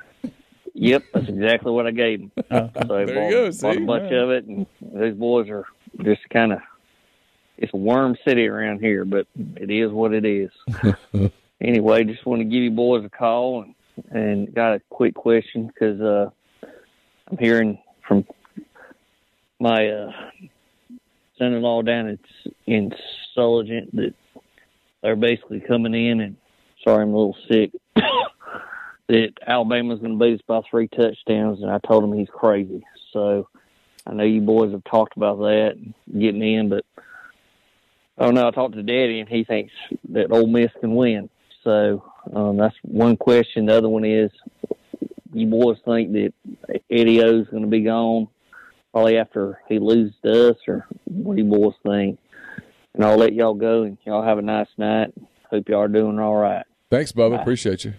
Yep, that's exactly what I gave him. Uh, So I There you bought, go, bought a bunch of it, and those boys are just kind of it's a worm city around here, but it is what it is. anyway, just want to give you boys a call and and got a quick question because uh, I'm hearing from my uh, son-in-law down in, in Sulligent that they're basically coming in and sorry I'm a little sick that Alabama's going to beat us by three touchdowns and I told him he's crazy so I know you boys have talked about that getting in but I don't know I talked to Daddy and he thinks that Ole Miss can win so um, that's one question the other one is you boys think that Eddie O's going to be gone probably after he loses to us, or what do you boys think? And I'll let y'all go, and y'all have a nice night. Hope y'all are doing all right. Thanks, Bubba. Bye. Appreciate you.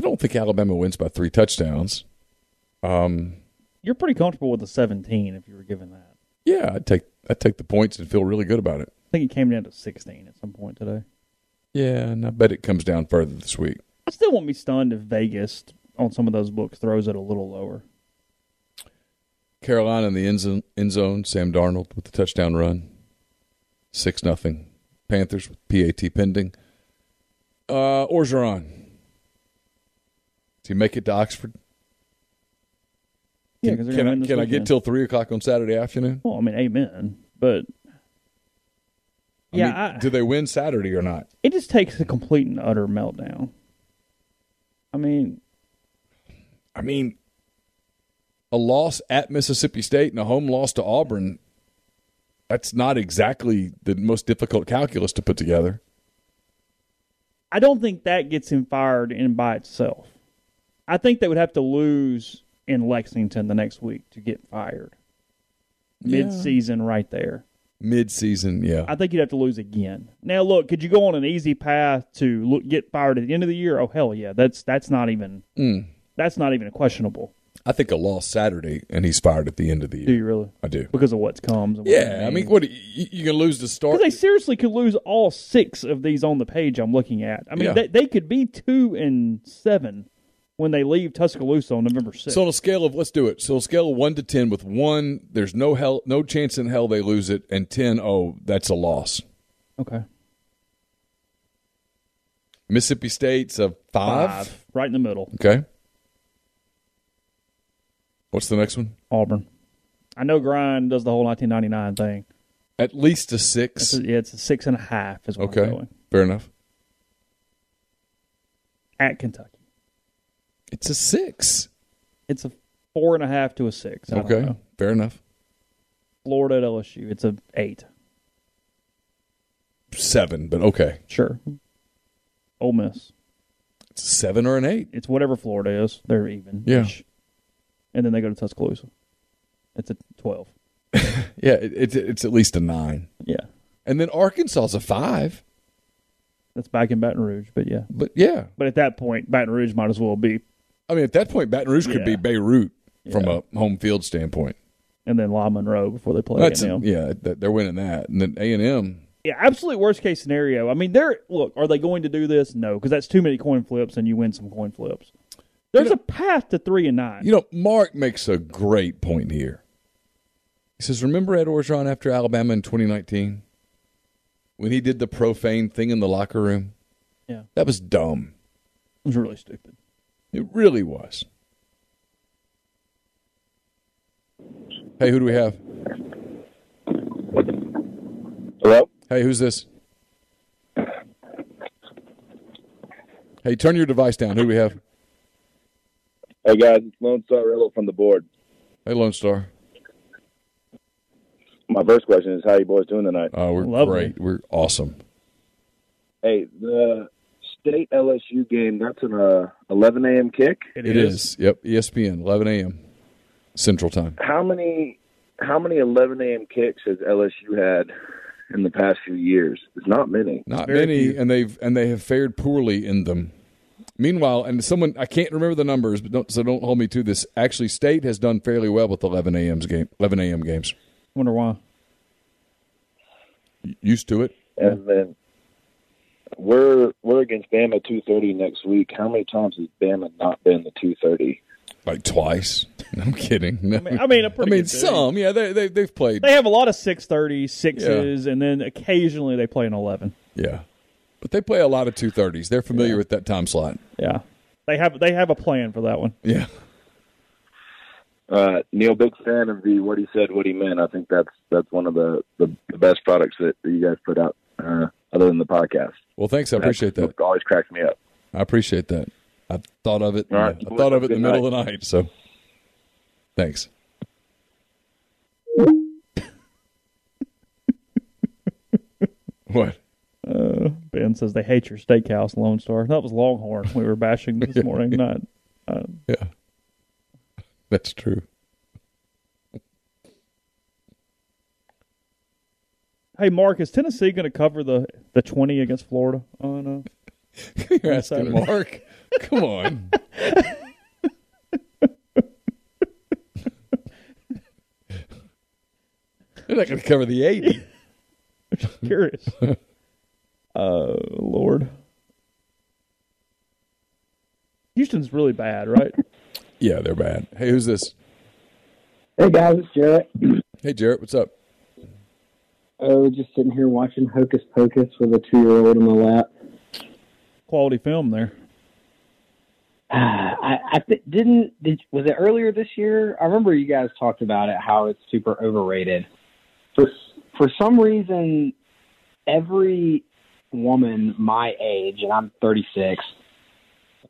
I don't think Alabama wins by three touchdowns. Um, You're pretty comfortable with the 17 if you were given that. Yeah, I'd take I'd take the points and feel really good about it. I think it came down to 16 at some point today. Yeah, and I bet it comes down further this week. I still won't be stunned if Vegas on some of those books throws it a little lower. Carolina in the end zone, end zone, Sam Darnold with the touchdown run. 6 nothing. Panthers with PAT pending. Uh, Orgeron. He make it to Oxford? Yeah, can, can I, can I get till 3 o'clock on Saturday afternoon? Well, I mean, amen. But I yeah, mean, I, do they win Saturday or not? It just takes a complete and utter meltdown. I mean, I mean, a loss at Mississippi State and a home loss to Auburn, that's not exactly the most difficult calculus to put together. I don't think that gets him fired in by itself. I think they would have to lose in Lexington the next week to get fired. Mid season, right there. Mid season, yeah. I think you'd have to lose again. Now, look, could you go on an easy path to look, get fired at the end of the year? Oh hell yeah, that's that's not even mm. that's not even questionable. I think a loss Saturday, and he's fired at the end of the year. Do you really? I do because of what's comes. What yeah, I mean, what you, you can lose the start. Because they seriously could lose all six of these on the page I'm looking at. I mean, yeah. they, they could be two and seven when they leave Tuscaloosa on November 6th. So on a scale of let's do it. So a scale of one to ten, with one, there's no hell, no chance in hell they lose it, and ten, oh, that's a loss. Okay. Mississippi State's a five, five right in the middle. Okay. What's the next one? Auburn. I know Grind does the whole 1999 thing. At least a six. A, yeah, it's a six and a half. Is what okay. Fair enough. At Kentucky. It's a six. It's a four and a half to a six. I okay. Fair enough. Florida at LSU. It's a eight. Seven, but okay. Sure. Ole Miss. It's a seven or an eight. It's whatever Florida is. They're even. Yeah and then they go to Tuscaloosa. It's a twelve. yeah, it, it's it's at least a nine. Yeah, and then Arkansas's a five. That's back in Baton Rouge, but yeah, but yeah, but at that point, Baton Rouge might as well be. I mean, at that point, Baton Rouge could yeah. be Beirut from yeah. a home field standpoint, and then La Monroe before they play. That's A&M. yeah, they're winning that, and then A and M. Yeah, absolute worst case scenario. I mean, they're look. Are they going to do this? No, because that's too many coin flips, and you win some coin flips. There's you know, a path to three and nine. You know, Mark makes a great point here. He says, "Remember Ed Orgeron after Alabama in 2019 when he did the profane thing in the locker room? Yeah, that was dumb. It was really stupid. It really was." Hey, who do we have? Hello. Hey, who's this? Hey, turn your device down. Who do we have? Hey guys, it's Lone Star Rebel from the board. Hey Lone Star. My first question is how you boys doing tonight? Oh, we're Lovely. great. We're awesome. Hey, the state LSU game, that's an uh, 11 a.m. kick? it, it is. is. Yep, ESPN, 11 a.m. Central Time. How many how many 11 a.m. kicks has LSU had in the past few years? It's not many. Not many, few. and they've and they have fared poorly in them. Meanwhile, and someone I can't remember the numbers, but don't, so don't hold me to this. Actually, State has done fairly well with 11 a.m. game, 11 a.m. games. Wonder why. Used to it. And then we're we're against Bama 2:30 next week. How many times has Bama not been the 2:30? Like twice. I'm kidding. No. I mean, I mean, a I pretty mean good team. some. Yeah, they, they they've played. They have a lot of six thirty sixes, and then occasionally they play an eleven. Yeah, but they play a lot of two thirties. They're familiar with that time slot. Yeah, they have they have a plan for that one. Yeah. Uh, Neal, big fan of the what he said, what he meant. I think that's that's one of the the, the best products that, that you guys put out, uh, other than the podcast. Well, thanks. I appreciate that. It always cracks me up. I appreciate that. I thought of it. All right. I thought of it in the Good middle of the night. So, thanks. what? Uh, ben says they hate your steakhouse, Lone Star. That was Longhorn we were bashing this morning. Not uh, Yeah, that's true. Hey, Mark, is Tennessee going to cover the the twenty against Florida? On uh, You're asking Mark. Come on. They're not going to cover the eighty. i'm curious. uh, Lord, Houston's really bad, right? Yeah, they're bad. Hey, who's this? Hey guys, it's Jarrett. Hey, Jarrett. What's up? Oh, just sitting here watching Hocus Pocus with a two-year-old in my lap. Quality film there. I, I th- didn't. Did, was it earlier this year? I remember you guys talked about it, how it's super overrated. For for some reason, every woman my age, and I'm 36,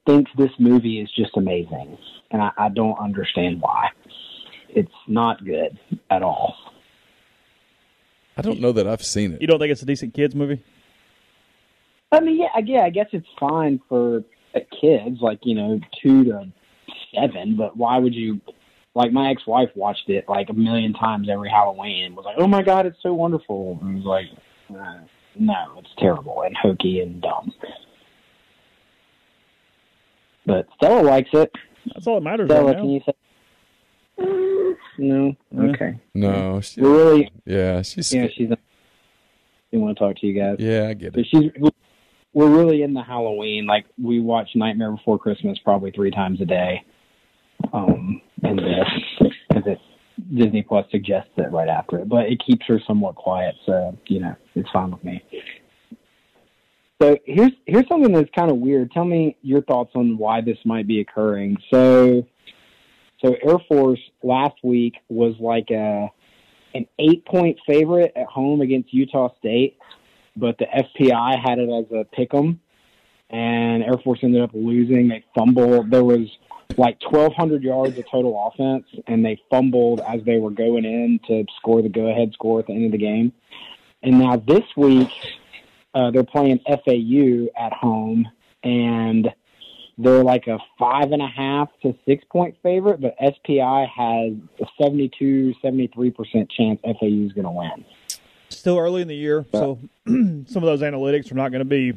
thinks this movie is just amazing, and I, I don't understand why. It's not good at all. I don't know that I've seen it. You don't think it's a decent kids movie? I mean, yeah, I- yeah, I guess it's fine for uh, kids, like you know, two to seven. But why would you? Like my ex-wife watched it like a million times every Halloween and was like, "Oh my god, it's so wonderful!" And was like, "No, it's terrible and hokey and dumb." But Stella likes it. That's all that matters Stella, right can you say? No. Okay. No, she, We're really. yeah, she's Yeah, she's. She want to talk to you guys. yeah, I get But it. she's we're really in the Halloween. Like we watch Nightmare Before Christmas probably three times a day. Um, and this because it Disney Plus suggests it right after it, but it keeps her somewhat quiet, so you know it's fine with me. So here's here's something that's kind of weird. Tell me your thoughts on why this might be occurring. So, so Air Force last week was like a an eight point favorite at home against Utah State, but the FPI had it as a pick 'em, and Air Force ended up losing. They fumbled. There was like 1,200 yards of total offense, and they fumbled as they were going in to score the go ahead score at the end of the game. And now this week, uh, they're playing FAU at home, and they're like a five and a half to six point favorite, but SPI has a 72, 73% chance FAU is going to win. Still early in the year, so some of those analytics are not going to be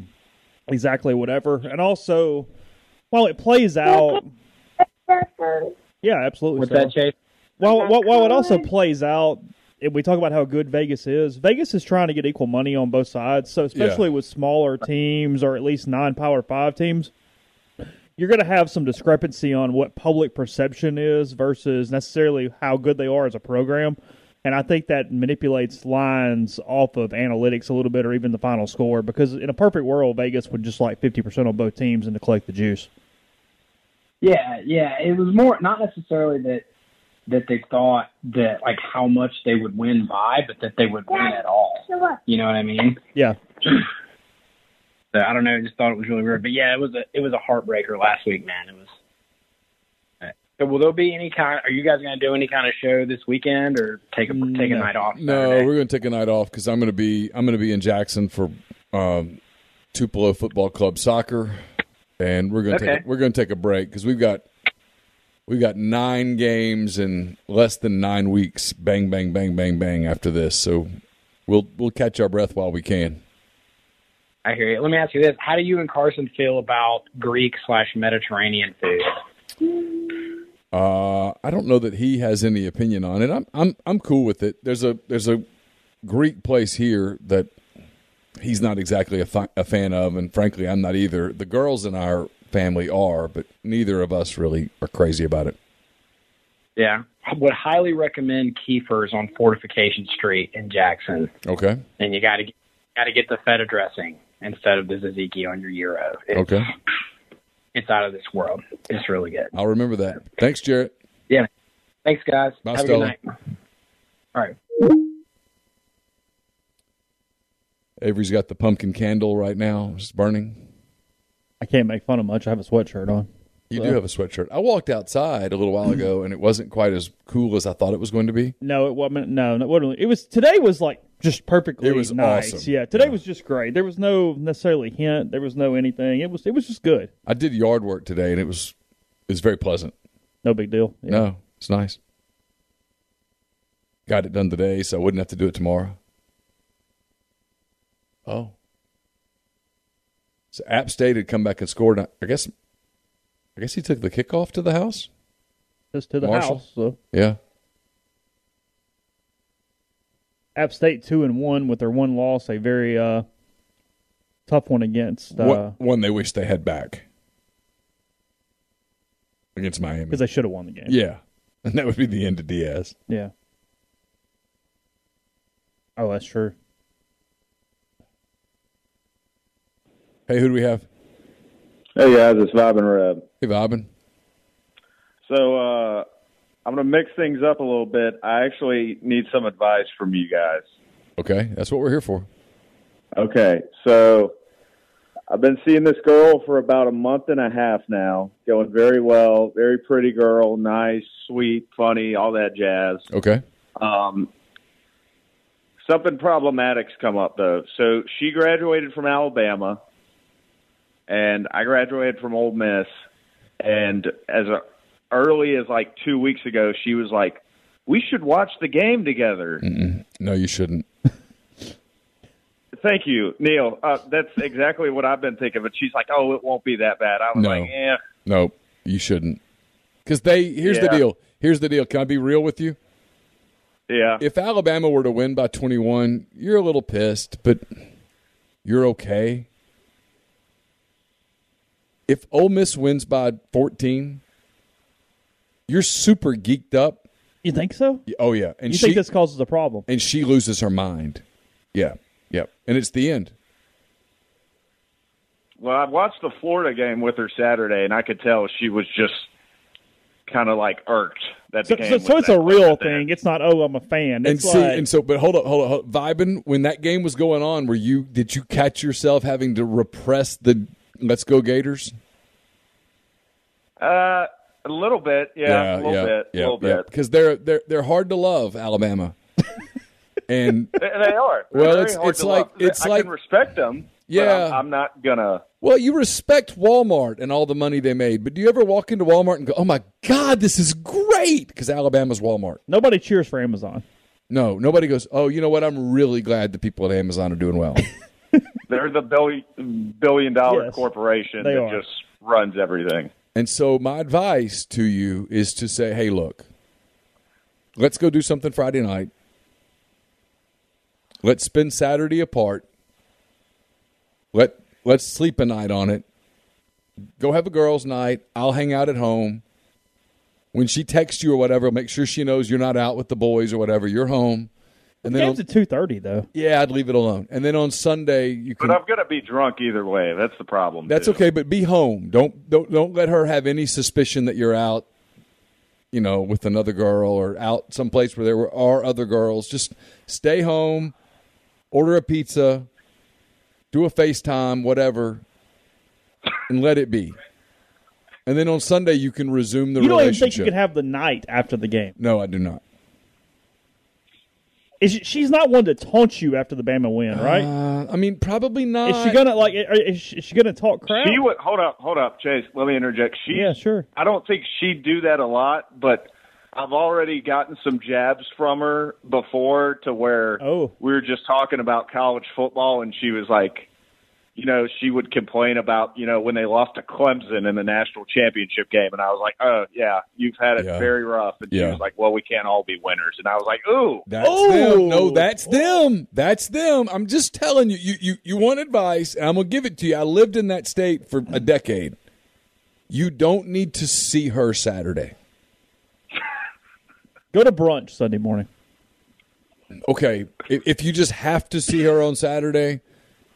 exactly whatever. And also, while it plays out, yeah, absolutely. What's Sarah. that, Chase? Well, while, while it also plays out, if we talk about how good Vegas is, Vegas is trying to get equal money on both sides. So, especially with smaller teams or at least non Power Five teams, you're going to have some discrepancy on what public perception is versus necessarily how good they are as a program. And I think that manipulates lines off of analytics a little bit or even the final score because in a perfect world, Vegas would just like 50% on both teams and to collect the juice. Yeah, yeah. It was more not necessarily that that they thought that like how much they would win by, but that they would win at all. You know what I mean? Yeah. So I don't know. I just thought it was really weird. But yeah, it was a it was a heartbreaker last week, man. It was. So will there be any kind? Are you guys going to do any kind of show this weekend, or take a take a night off? No, we're going to take a night off because I'm going to be I'm going to be in Jackson for um, Tupelo Football Club soccer, and we're going to Okay. take, we're going to take a break because we've got we've got nine games in less than nine weeks. Bang, bang, bang, bang, bang. After this, so we'll we'll catch our breath while we can. I hear you. Let me ask you this: How do you and Carson feel about Greek slash Mediterranean food? Uh, I don't know that he has any opinion on it. I'm I'm I'm cool with it. There's a there's a Greek place here that he's not exactly a, fa- a fan of, and frankly, I'm not either. The girls in our family are, but neither of us really are crazy about it. Yeah, I would highly recommend Keifer's on Fortification Street in Jackson, Okay. and you got to got to get the feta dressing instead of the tzatziki on your gyro. It's, Okay. it's out of this world. It's really good. I'll remember that. Thanks, Jarrett. Yeah. Thanks, guys. Bye, Have a Stella. good night. All right. Avery's got the pumpkin candle right now. It's burning. I can't make fun of much. I have a sweatshirt on. You So- do have a sweatshirt. I walked outside a little while ago, and it wasn't quite as cool as I thought it was going to be. No, it wasn't. No, no, it wasn't. It was today. Was like just perfectly. It was nice. awesome. Yeah, today was just great. There was no necessarily hint. There was no anything. It was. It was just good. I did yard work today, and it was it was very pleasant. No big deal. Yeah. No, it's nice. Got it done today, so I wouldn't have to do it tomorrow. Oh. So App State had come back and scored. I guess I guess he took the kickoff to the house. Just to the Marshall? house. So Yeah. App State two and one with their one loss. A very uh, tough one against uh, What one they wish they had back. Against Miami. because they should have won the game. Yeah. And that would be the end of Diaz. Yeah. Oh, that's true. Hey, who do we have? Hey guys, it's Bob and Reb. Hey, Bobbin. So uh, I'm going to mix things up a little bit. I actually need some advice from you guys. Okay, that's what we're here for. Okay, so I've been seeing this girl for about a month and a half now, going very well. Very pretty girl, nice, sweet, funny, all that jazz. Okay. Um, something problematic's come up though. So she graduated from Alabama, and I graduated from Ole Miss. And as a, early as like two weeks ago, she was like, "We should watch the game together." Mm-mm. No, you shouldn't. Thank you, Neal. Uh, that's exactly what I've been thinking. But she's like, "Oh, it won't be that bad." I was No. like, "Yeah." No, you shouldn't. Because they here's the deal. Here's the deal. Can I be real with you? Yeah. If Alabama were to win by 21, you're a little pissed, but you're okay. If Ole Miss wins by 14, you're super geeked up. You think so? Oh yeah, and you she think this causes a problem? and she loses her mind. Yeah, yeah, and it's the end. Well, I watched the Florida game with her Saturday, and I could tell she was just kind of like irked that So, game. so, was so it's that a real late. thing. It's not. Oh, I'm a fan. and It's see, like, and so, but hold up, hold up, hold up. vibing when that game was going on. Were you? Did you catch yourself having to repress the "Let's go Gators"? Uh, a little bit, yeah, a little yeah, bit, a yeah, little yeah. bit. Because they're they're they're hard to love, Alabama. and They, they are. They're Well, it's- it's like- love. it's I like- can respect them. Yeah. I'm, I'm not gonna. well, you respect Walmart and all the money they made, but do you ever walk into Walmart and go, "Oh my God, this is great"? Because Alabama's Walmart. nobody cheers for Amazon. No, nobody goes, "Oh, you know what? I'm really glad the people at Amazon are doing well." They're the billion billion dollar Yes, corporation that are. just runs everything. And so my advice to you is to say, "Hey, look. Let's go do something Friday night. Let's spend Saturday apart. Let let's sleep a night on it. Go have a girls' night. I'll hang out at home. When she texts you or whatever, make sure she knows you're not out with the boys or whatever. You're home. And The then game's on- at two thirty though. yeah, I'd leave it alone. And then on Sunday you can But I'm gonna be drunk either way. That's the problem. That's too. okay, but be home. Don't don't don't let her have any suspicion that you're out, you know, with another girl or out someplace where there were, are other girls. Just stay home, order a pizza, do a FaceTime, whatever, and let it be. And then on Sunday you can resume the you don't even relationship. think you could have the night after the game. no, I do not. Is she, she's not one to taunt you after the Bama win, right? Uh, I mean, probably not. is she gonna like? Is she, is she gonna talk crap? She would hold up, hold up, Chase. Let me interject. She, yeah, sure. I don't think she'd do that a lot, but I've already gotten some jabs from her before to where Oh. we were just talking about college football, and she was like, you know, she would complain about, you know, when they lost to Clemson in the national championship game, and I was like, oh yeah, you've had it Yeah. very rough, and she was like, well, we can't all be winners, and I was like, ooh, That's Oh! them. No, that's them. That's them. I'm just telling you, you, you, you want advice, and I'm going to give it to you. I lived in that state for a decade. You don't need to see her Saturday. Go to brunch Sunday morning. Okay, if, if you just have to see her on Saturday,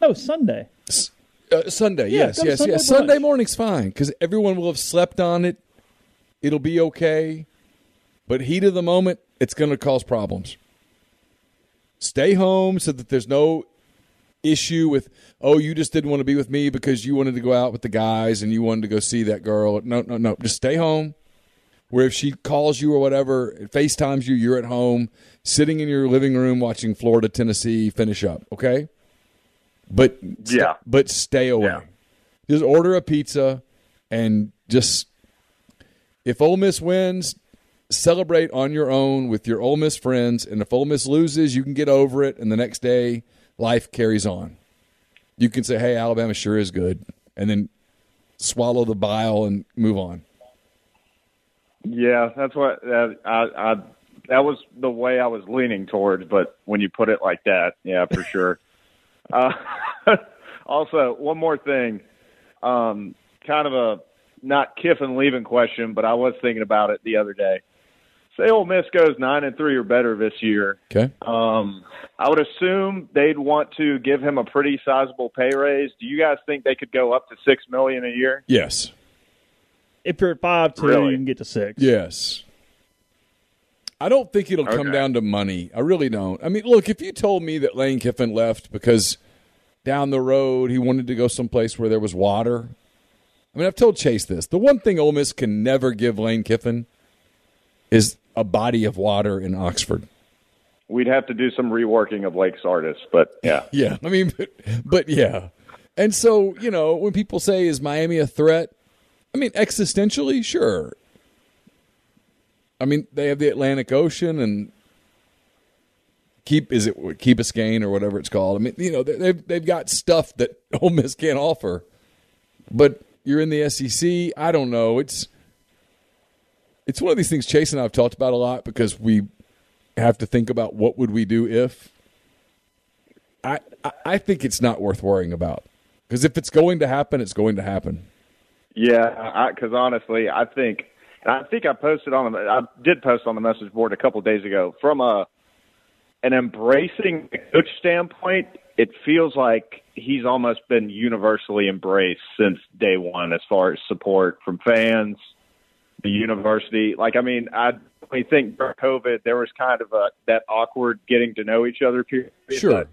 No, Sunday. Uh, Sunday, Yeah, yes, yes, Sunday yes. brunch. Sunday morning's fine because everyone will have slept on it. It'll be okay, but heat of the moment, it's going to cause problems. Stay home so that there's no issue with oh you just didn't want to be with me because you wanted to go out with the guys and you wanted to go see that girl no no no just stay home where if she calls you or whatever facetimes you you're at home sitting in your living room watching florida tennessee finish up okay but Yeah. but stay away Yeah. just order a pizza and just if Ole Miss wins, celebrate on your own with your Ole Miss friends. And if Ole Miss loses, you can get over it, and the next day life carries on. You can say, "Hey, Alabama sure is good," and then swallow the bile and move on. Yeah, that's what uh, I, I. That was the way I was leaning towards, but when you put it like that, yeah, for sure. Uh, also, one more thing, um, kind of a not Kiffin leaving question, but I was thinking about it the other day. Say Ole Miss goes nine and three or better this year. Okay. Um, I would assume they'd want to give him a pretty sizable pay raise. Do you guys think they could go up to six million a year? Yes. If you're at five two, Really? you can get to six. Yes. I don't think it'll come down to money. I really don't. I mean, look, if you told me that Lane Kiffin left because down the road he wanted to go someplace where there was water. I mean, I've told Chase this. The one thing Ole Miss can never give Lane Kiffin is a body of water in Oxford. We'd have to do some reworking of Lake Sardis, but yeah. Yeah, I mean, but, but yeah. And so, you know, when people say, is Miami a threat? I mean, existentially, sure. I mean, they have the Atlantic Ocean and keep is it Key Biscayne or whatever it's called. I mean, you know, they- they've they've got stuff that Ole Miss can't offer. But you're in the SEC. I don't know. It's it's one of these things Chase and I have talked about a lot because we have to think about what would we do if. I- I think it's not worth worrying about because if it's going to happen, it's going to happen. Yeah, because honestly, I think, and I think I posted on the, I did post on the message board a couple days ago. From a an embracing coach standpoint, it feels like he's almost been universally embraced since day one, as far as support from fans, the university. Like, I mean, I I think during COVID there was kind of a that awkward getting to know each other period. Sure.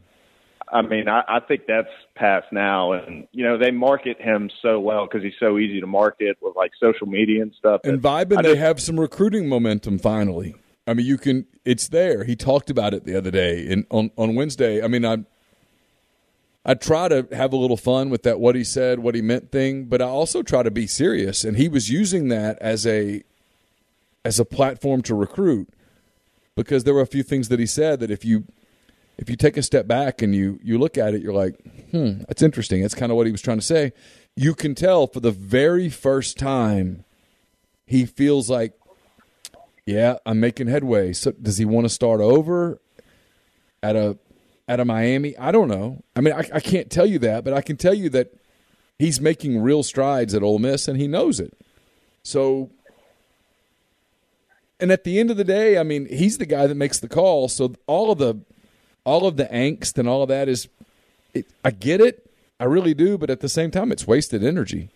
I mean, I, I think that's past now, and you know they market him so well because he's so easy to market with like social media and stuff. And Vibin, they have some recruiting momentum finally. I mean, you can. It's there. He talked about it the other day and on on Wednesday. I mean, I I try to have a little fun with that what he said, what he meant thing, but I also try to be serious. And he was using that as a as a platform to recruit because there were a few things that he said that if you if you take a step back and you you look at it, you're like, hmm, that's interesting. That's kind of what he was trying to say. You can tell for the very first time he feels like, yeah, I'm making headway. So does he want to start over at a at a Miami? I don't know. I mean, I, I can't tell you that, but I can tell you that he's making real strides at Ole Miss, and he knows it. So, and at the end of the day, I mean, he's the guy that makes the call. So all of the all of the angst and all of that is, it, I get it, I really do, but at the same time, it's wasted energy.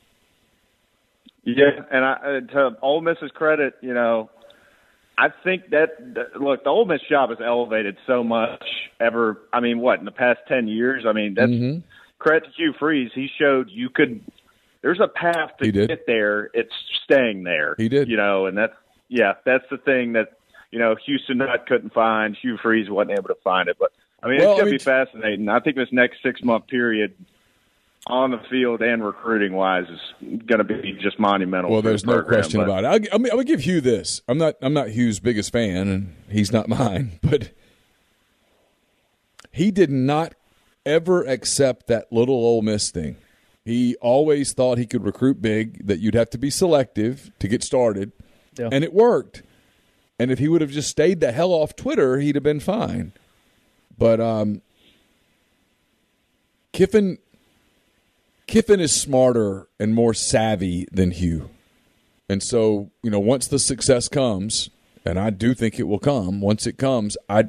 Yeah, and I, uh, to Ole Miss's credit, you know, I think that, look, the Ole Miss job has elevated so much. Ever, I mean, what in the past ten years? I mean, that's Mm-hmm. credit to Hugh Freeze. He showed you could. There's a path to get there. It's staying there. He did. You know, and that's yeah, that's the thing that you know Houston Nutt couldn't find. Hugh Freeze wasn't able to find it. But I mean, Well, it's I gonna be fascinating. I think this next six month period. On the field and recruiting wise is going to be just monumental. Well, for the there's no question but- about it. I'll, I mean, I'm gonna give Hugh this. I'm not. I'm not Hugh's biggest fan, and he's not mine. But he did not ever accept that little Ole Miss thing. He always thought he could recruit big. That you'd have to be selective to get started, Yeah. and it worked. And if he would have just stayed the hell off Twitter, he'd have been fine. But um, Kiffin Kiffin is smarter and more savvy than Hugh. And so, you know, once the success comes, and I do think it will come. Once it comes, I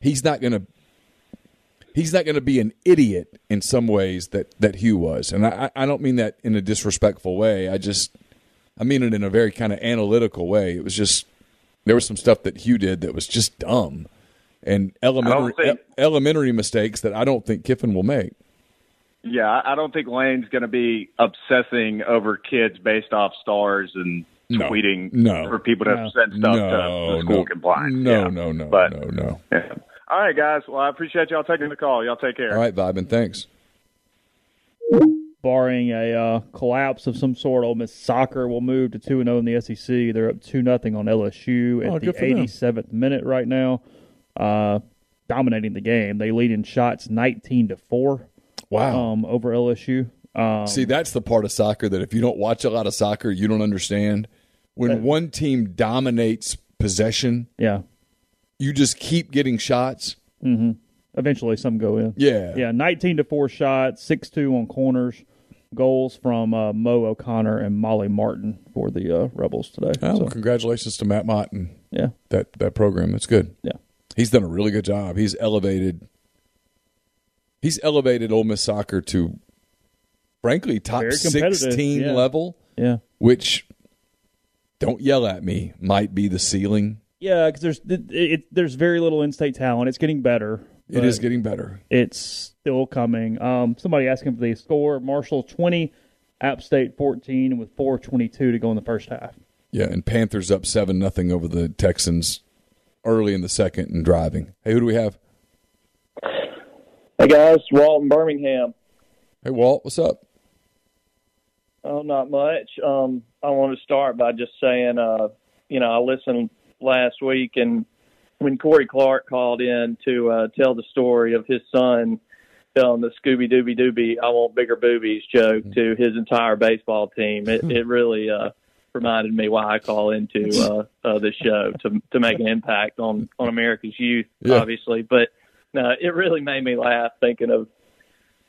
he's not going to he's not going to be an idiot in some ways that that Hugh was, and I I don't mean that in a disrespectful way. I just I mean it in a very kind of analytical way. It was just there was some stuff that Hugh did that was just dumb and elementary think- e- elementary mistakes that I don't think Kiffin will make. Yeah, I don't think Lane's going to be obsessing over kids based off stars and No. tweeting No. for people to No. send stuff No, to the school no. compliance. No, yeah. no, no, But- no, no. Yeah. All right, guys. Well, I appreciate y'all taking the call. Y'all take care. All right, Vibin, thanks. Barring a uh, collapse of some sort, Ole Miss soccer will move to two and zero in the SEC. They're up two nothing on LSU Oh, at good the eighty seventh minute right now, uh, dominating the game. They lead in shots nineteen to four. Wow. um, over LSU. Um, See, that's the part of soccer that if you don't watch a lot of soccer, you don't understand. When Uh, one team dominates possession, yeah, you just keep getting shots. hmm eventually some go in. Yeah. yeah, nineteen to four shots, six two on corners. Goals from uh, Mo O'Connor and Molly Martin for the uh, Rebels today. Oh, So, congratulations to Matt Mott and yeah, that that program. That's good. Yeah. he's done a really good job. He's elevated. He's elevated Ole Miss soccer to, frankly, top sixteen yeah. level. Yeah. which, don't yell at me, might be the ceiling. yeah, because there's it, it, there's very little in-state talent. It's getting better. It is getting better. it's still coming. Um, somebody asking for the score: Marshall twenty, App State fourteen, with four twenty-two to go in the first half. Yeah, and Panthers up seven nothing over the Texans early in the second and driving. Hey, who do we have? Hey guys, Walt in Birmingham. Hey, Walt, what's up? Oh, not much. Um, I want to start by just saying, uh, you know, I listened last week, and when Corey Clark called in to uh, tell the story of his son telling the Scooby Dooby Dooby, I want bigger boobies joke to his entire baseball team, it, it really uh, reminded me why I call into uh, uh, this show to to make an impact on on America's youth, Yeah. obviously. But no, it really made me laugh thinking of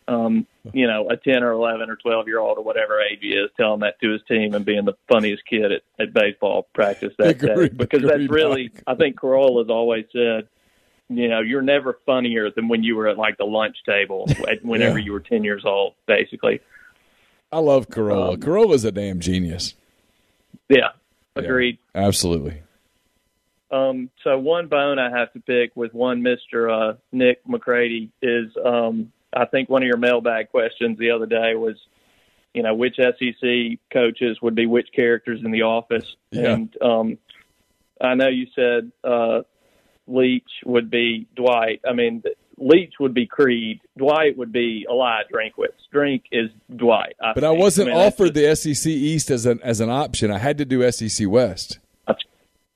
um, you know, a 10 or 11 or 12 year old or whatever age he is telling that to his team and being the funniest kid at, at baseball practice that Agree, day. Because that's really, I think Corolla's always said, you know, you're never funnier than when you were at like the lunch table at- whenever Yeah. you were 10 years old, basically. I love Corolla. Um, Corolla's a damn genius. Yeah, agreed. Absolutely. Um, so one bone I have to pick with one Mister uh, Nick McCready is um, I think one of your mailbag questions the other day was, you know, which SEC coaches would be which characters in The Office, Yeah. and um, I know you said uh, Leach would be Dwight. I mean, Leach would be Creed. Dwight would be Eli Drinkwitz. Drink is Dwight. I But I wasn't mean, that's offered the SEC East as an as an option. I had to do SEC West.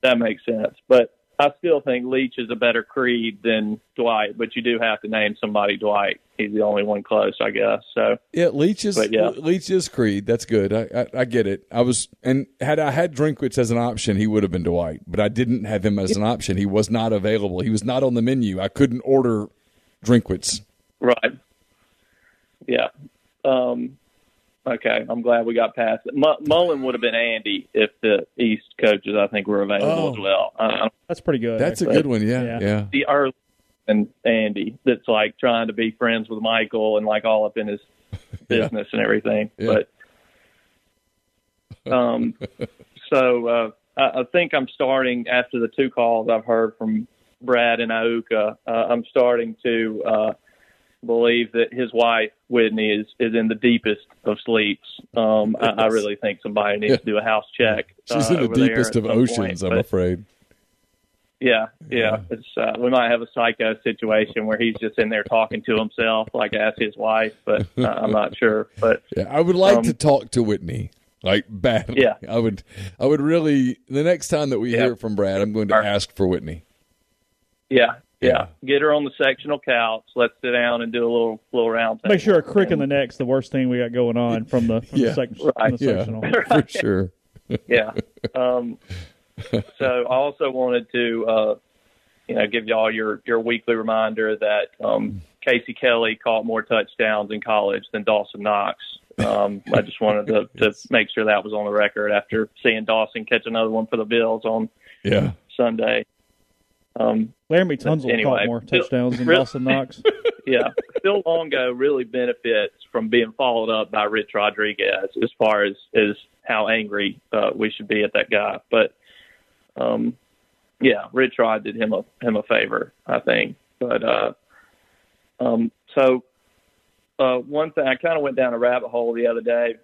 That makes sense. But I still think Leach is a better Creed than Dwight, but you do have to name somebody Dwight. He's the only one close, I guess. So Yeah, Leach is yeah. Leach is Creed. That's good. I, I I get it. I was and had I had Drinkwitz as an option, he would have been Dwight. But I didn't have him as an option. He was not available. He was not on the menu. I couldn't order Drinkwitz. right. Yeah. Um okay, I'm glad we got past it. M- Mullen would have been Andy if the East coaches I think were available Oh. as well. Uh, That's pretty good. That's a good one. Yeah, yeah. the early and Andy that's like trying to be friends with Michael and like all up in his business and everything. Yeah. But um, so uh, I, I think I'm starting after the two calls I've heard from Brad and Auka. Uh, I'm starting to uh, believe that his wife Whitney is is in the deepest of sleeps. Um, I, I really think somebody needs to do a house check. She's uh, in the deepest of oceans. point. I'm But- afraid. yeah, yeah. It's uh, we might have a psycho situation where he's just in there talking to himself, like as his wife, but uh, I'm not sure. But Yeah, I would like Um, to talk to Whitney. Like badly. Yeah. I would I would really the next time that we Yeah. hear from Brad, I'm going to ask for Whitney. yeah, yeah, get her on the sectional couch. Let's sit down and do a little little round. Make sure a crick in the neck's the worst thing we got going on from the from Yeah. the, sec- from Right. the Yeah, sectional. for sure. yeah. Um, so I also wanted to, uh, you know, give y'all your your weekly reminder that um, Casey Kelly caught more touchdowns in college than Dawson Knox. Um, I just wanted to, to make sure that was on the record after seeing Dawson catch another one for the Bills on Yeah. Sunday. Um, Laremy Tunsil anyway, caught more touchdowns than Dawson Knox. yeah, Phil Longo really benefits from being followed up by Rich Rodriguez as far as as how angry uh, we should be at that guy. But um, yeah, Rich Rod did him a him a favor, I think. But uh, um, so uh, one thing I kind of went down a rabbit hole the other day,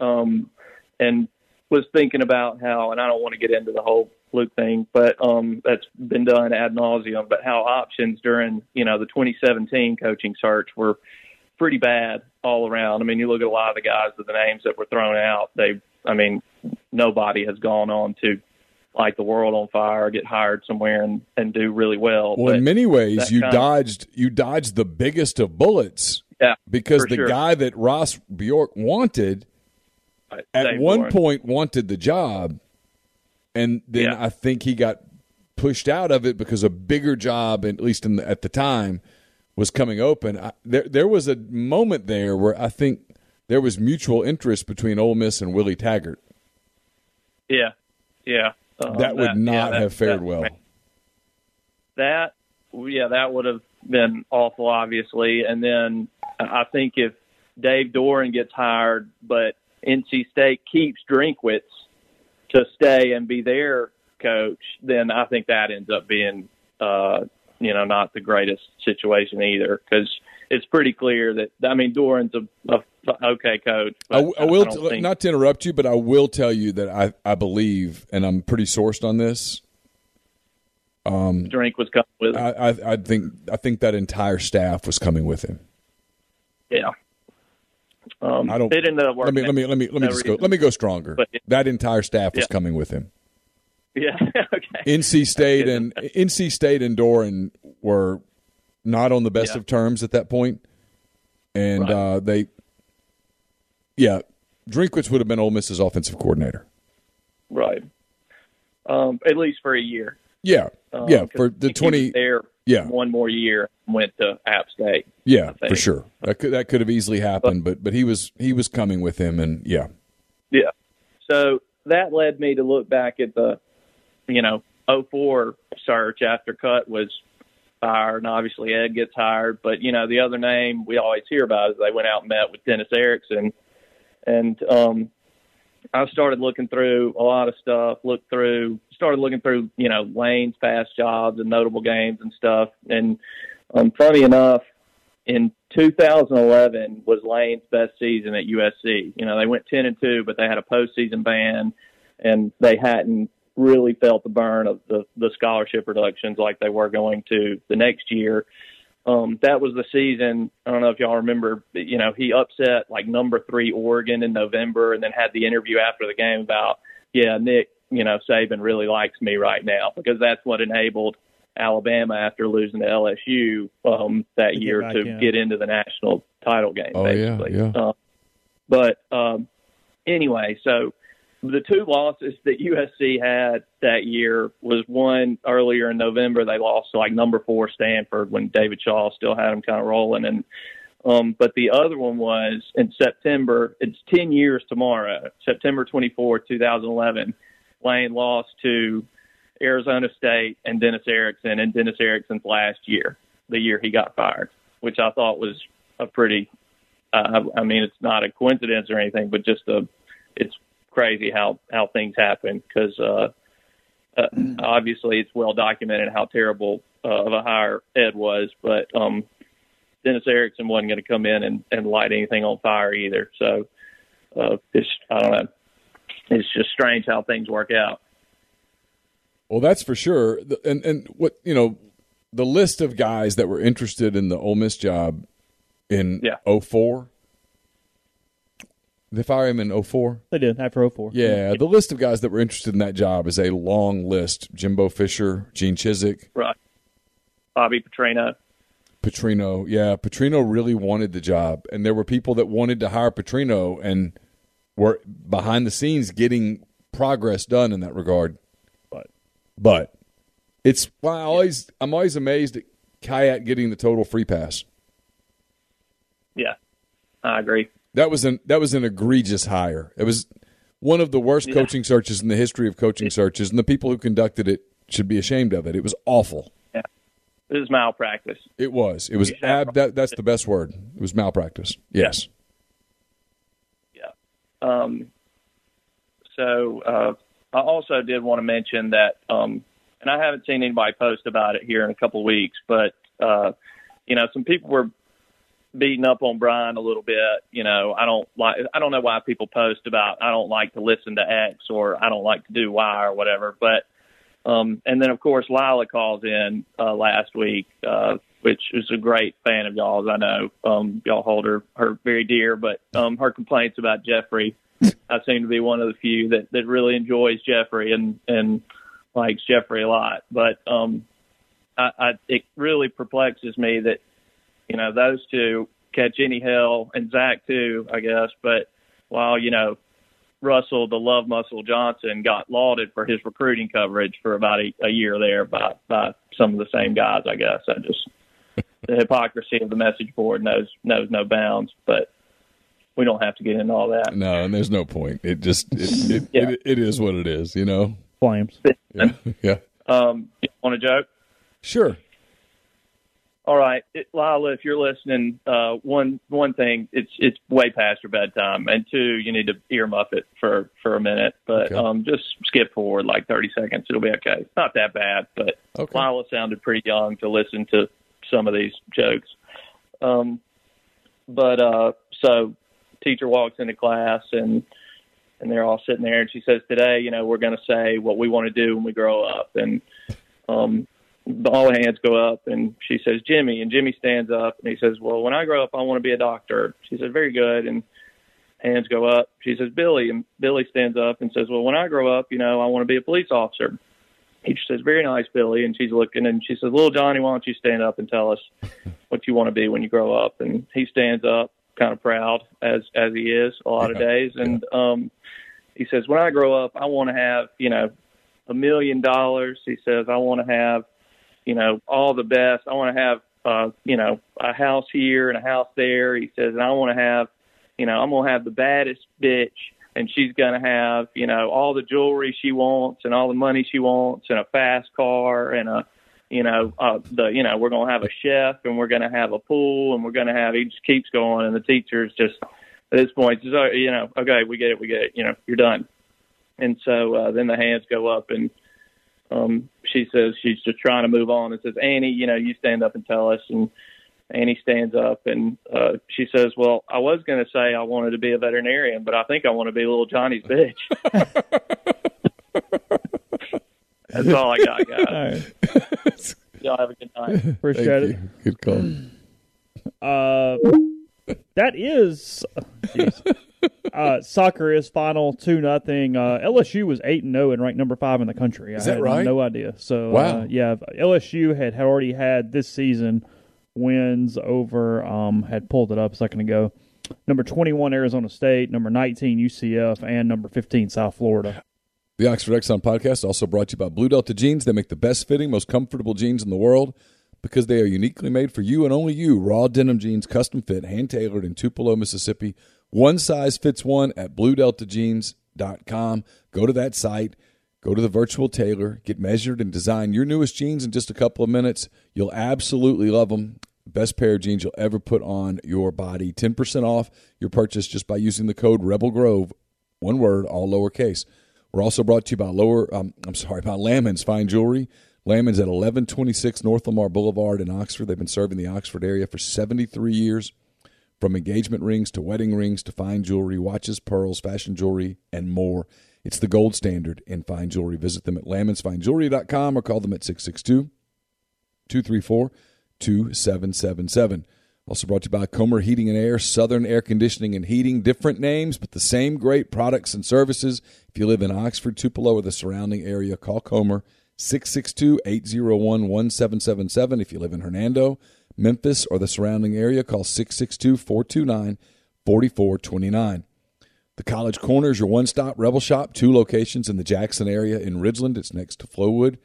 um, and was thinking about how, and I don't want to get into the whole Luke thing, but um, that's been done ad nauseum. But how options during you know the 2017 coaching search were pretty bad all around. I mean, you look at a lot of the guys of the names that were thrown out. They, I mean, nobody has gone on to light the world on fire, get hired somewhere, and and do really well. Well, in many ways, you kind of- dodged you dodged the biggest of bullets. Yeah, because the sure. guy that Ross Bjork wanted at one point wanted the job, and then Yeah. I think he got pushed out of it because a bigger job, at least in the, at the time, was coming open. I, there there was a moment there where I think there was mutual interest between Ole Miss and Willie Taggart. Yeah, yeah. Um, that would not yeah, that- have fared that- well. That, yeah, that would have been awful, obviously. And then I think if Dave Doeren gets hired, but NC State keeps Drinkwitz to stay and be their coach, then I think that ends up being, uh, you know, not the greatest situation either because it's pretty clear that I mean Doeren's a, a okay coach. I, I will don't think- not to interrupt you, but I will tell you that I, I believe, and I'm pretty sourced on this. Um, Drink was coming with him. I, I, I think I think that entire staff was coming with him. Yeah. Um, I don't. It ended up Let me let me let me let me just go. Let me go stronger. But it- that entire staff was Yeah. coming with him. Yeah. okay. NC State and NC State and Doeren were not on the best Yeah. of terms at that point, and Right. uh, they, yeah, Drinkwitz would have been Ole Miss's offensive coordinator. Right. Um, at least for a year. Yeah, Um, yeah, for the twenty. there Yeah. one more year went to App State. Yeah, for sure. That could that could have easily happened, but but he was he was coming with him, and yeah, Yeah. So that led me to look back at the, you know, 04 search after Cut was fired, and obviously Ed gets hired. But you know, the other name we always hear about is they went out and met with Dennis Erickson, and um, I started looking through a lot of stuff. Looked through, started looking through, you know, Lane's past jobs and notable games and stuff. And um, funny enough, in 2011 was Lane's best season at USC. You know, they went 10 and 2, but they had a postseason ban, and they hadn't really felt the burn of the the scholarship reductions like they were going to the next year. Um, that was the season. I don't know if y'all remember. You know, he upset like number three Oregon in November, and then had the interview after the game about, yeah, Nick, you know, Saban really likes me right now because that's what enabled Alabama after losing to LSU um, that To get year back to in. get into the national title game. Oh, yeah, basically. yeah. Uh, but um, anyway, so the two losses that USC had that year was one earlier in November. They lost to like number four Stanford when David Shaw still had them kind of rolling, and um, but the other one was in September. It's ten years tomorrow, September twenty fourth, two thousand eleven. Lane lost to Arizona State and Dennis Erickson, and Dennis Erickson's last year, the year he got fired, which I thought was a pretty. Uh, I mean, it's not a coincidence or anything, but just a. It's crazy how how things happen because uh, uh, obviously it's well documented how terrible uh, of a hire Ed was, but um, Dennis Erickson wasn't going to come in and, and light anything on fire either. So uh, it's I don't know. It's just strange how things work out. Well, that's for sure. And and what you know, the list of guys that were interested in the Ole Miss job in Yeah. 04. They fire him in 04? They did after 04. Yeah, the list of guys that were interested in that job is a long list. Jimbo Fisher, Gene Chizik, Right. Bobby Petrino. Petrino. Yeah, Petrino really wanted the job, and there were people that wanted to hire Petrino and were behind the scenes getting progress done in that regard. But it's well, I always I'm always amazed at Kayak getting the total free pass. Yeah, I agree. That was an that was an egregious hire. It was one of the worst Yeah. coaching searches in the history of coaching searches, and the people who conducted it should be ashamed of it. It was awful. Yeah, it was malpractice. It was. It was ab. That, that's the best word. It was malpractice. Yes. Yeah. Um, so uh, I also did want to mention that, um, and I haven't seen anybody post about it here in a couple of weeks, but uh, you know, some people were beating up on Brian a little bit. You know, I don't like. I don't know why people post about I don't like to listen to X or I don't like to do Y or whatever. But um, and then of course Lila calls in uh, last week, uh, which is a great fan of y'all's. I know um, y'all hold her her very dear, but um, her complaints about Jeffrey. I seem to be one of the few that that really enjoys Jeffrey and and likes Jeffrey a lot. But um, I, I it really perplexes me that you know, those two catch any hell and Zach too, I guess. But while, you know, Russell, the love muscle Johnson got lauded for his recruiting coverage for about a, a year there by, by some of the same guys, I guess. I just, the hypocrisy of the message board knows, knows no bounds, but we don't have to get into all that. No, and there's no point. It just, it, it, yeah. it, it is what it is, you know? Flames. Yeah. yeah. Um, you want a joke? Sure. All right, it, Lila, if you're listening, uh, one one thing, it's it's way past your bedtime, and two, you need to earmuff it for for a minute, but Okay. um, just skip forward like 30 seconds. It'll be okay. It's not that bad, but Okay. Lila sounded pretty young to listen to some of these jokes. Um, but uh, so teacher walks into class and and they're all sitting there and she says today you know we're going to say what we want to do when we grow up. And um all hands go up and she says jimmy and jimmy stands up and he says well when i grow up i want to be a doctor. She says very good. And hands go up. She says billy and billy stands up and says well when i grow up you know i want to be a police officer. He says very nice billy and she's looking and she says little johnny why don't you stand up and tell us what you want to be when you grow up? And he stands up kind of proud as as he is a lot of days. And um he says when i grow up i want to have you know a million dollars. He says i want to have you know all the best. I want to have uh you know a house here and a house there. He says and i want to have you know i'm going to have the baddest bitch and she's going to have you know all the jewelry she wants and all the money she wants and a fast car and a you know uh the you know we're going to have a chef and we're going to have a pool and we're going to have he just keeps going and the teacher's just at this point says oh, you know okay we get it we get it you know you're done. And so uh then the hands go up and um she says she's just trying to move on and says annie you know you stand up and tell us. And annie stands up and uh she says well i was going to say i wanted to be a veterinarian but i think i want to be a little johnny's bitch that's all i got guys All right. y'all have a good night Appreciate it. Good call. Uh, that is jeez. uh, soccer is final two nothing. Uh, LSU was eight and zero and ranked number five in the country. Is I that had right? No idea. So Wow. uh, yeah, LSU had, had already had this season wins over. Um, had pulled it up a second ago. Number twenty one Arizona State, number nineteen UCF, and number fifteen South Florida. The Oxford Exchange podcast also brought to you by Blue Delta Jeans. They make the best fitting, most comfortable jeans in the world because they are uniquely made for you and only you. Raw denim jeans, custom fit, hand tailored in Tupelo, Mississippi. One size fits one at bluedeltajeans.com. Go to that site, go to the virtual tailor, get measured, and design your newest jeans in just a couple of minutes. You'll absolutely love them. Best pair of jeans you'll ever put on your body. 10% off your purchase just by using the code Rebel Grove. One word, all lowercase. We're also brought to you by Lower. Um, I'm sorry, by Lammons Fine Jewelry. Lammons at 1126 North Lamar Boulevard in Oxford. They've been serving the Oxford area for 73 years. From engagement rings to wedding rings to fine jewelry, watches, pearls, fashion jewelry, and more. It's the gold standard in fine jewelry. Visit them at lammonsfinejewelry.com or call them at 662 234 2777. Also brought to you by Comer Heating and Air, Southern Air Conditioning and Heating. Different names, but the same great products and services. If you live in Oxford, Tupelo, or the surrounding area, call Comer 662 801 1777. If you live in Hernando, Memphis, or the surrounding area, call 662 429 4429. The College Corner is your one stop Rebel Shop, two locations in the Jackson area. In Ridgeland, it's next to Flowwood.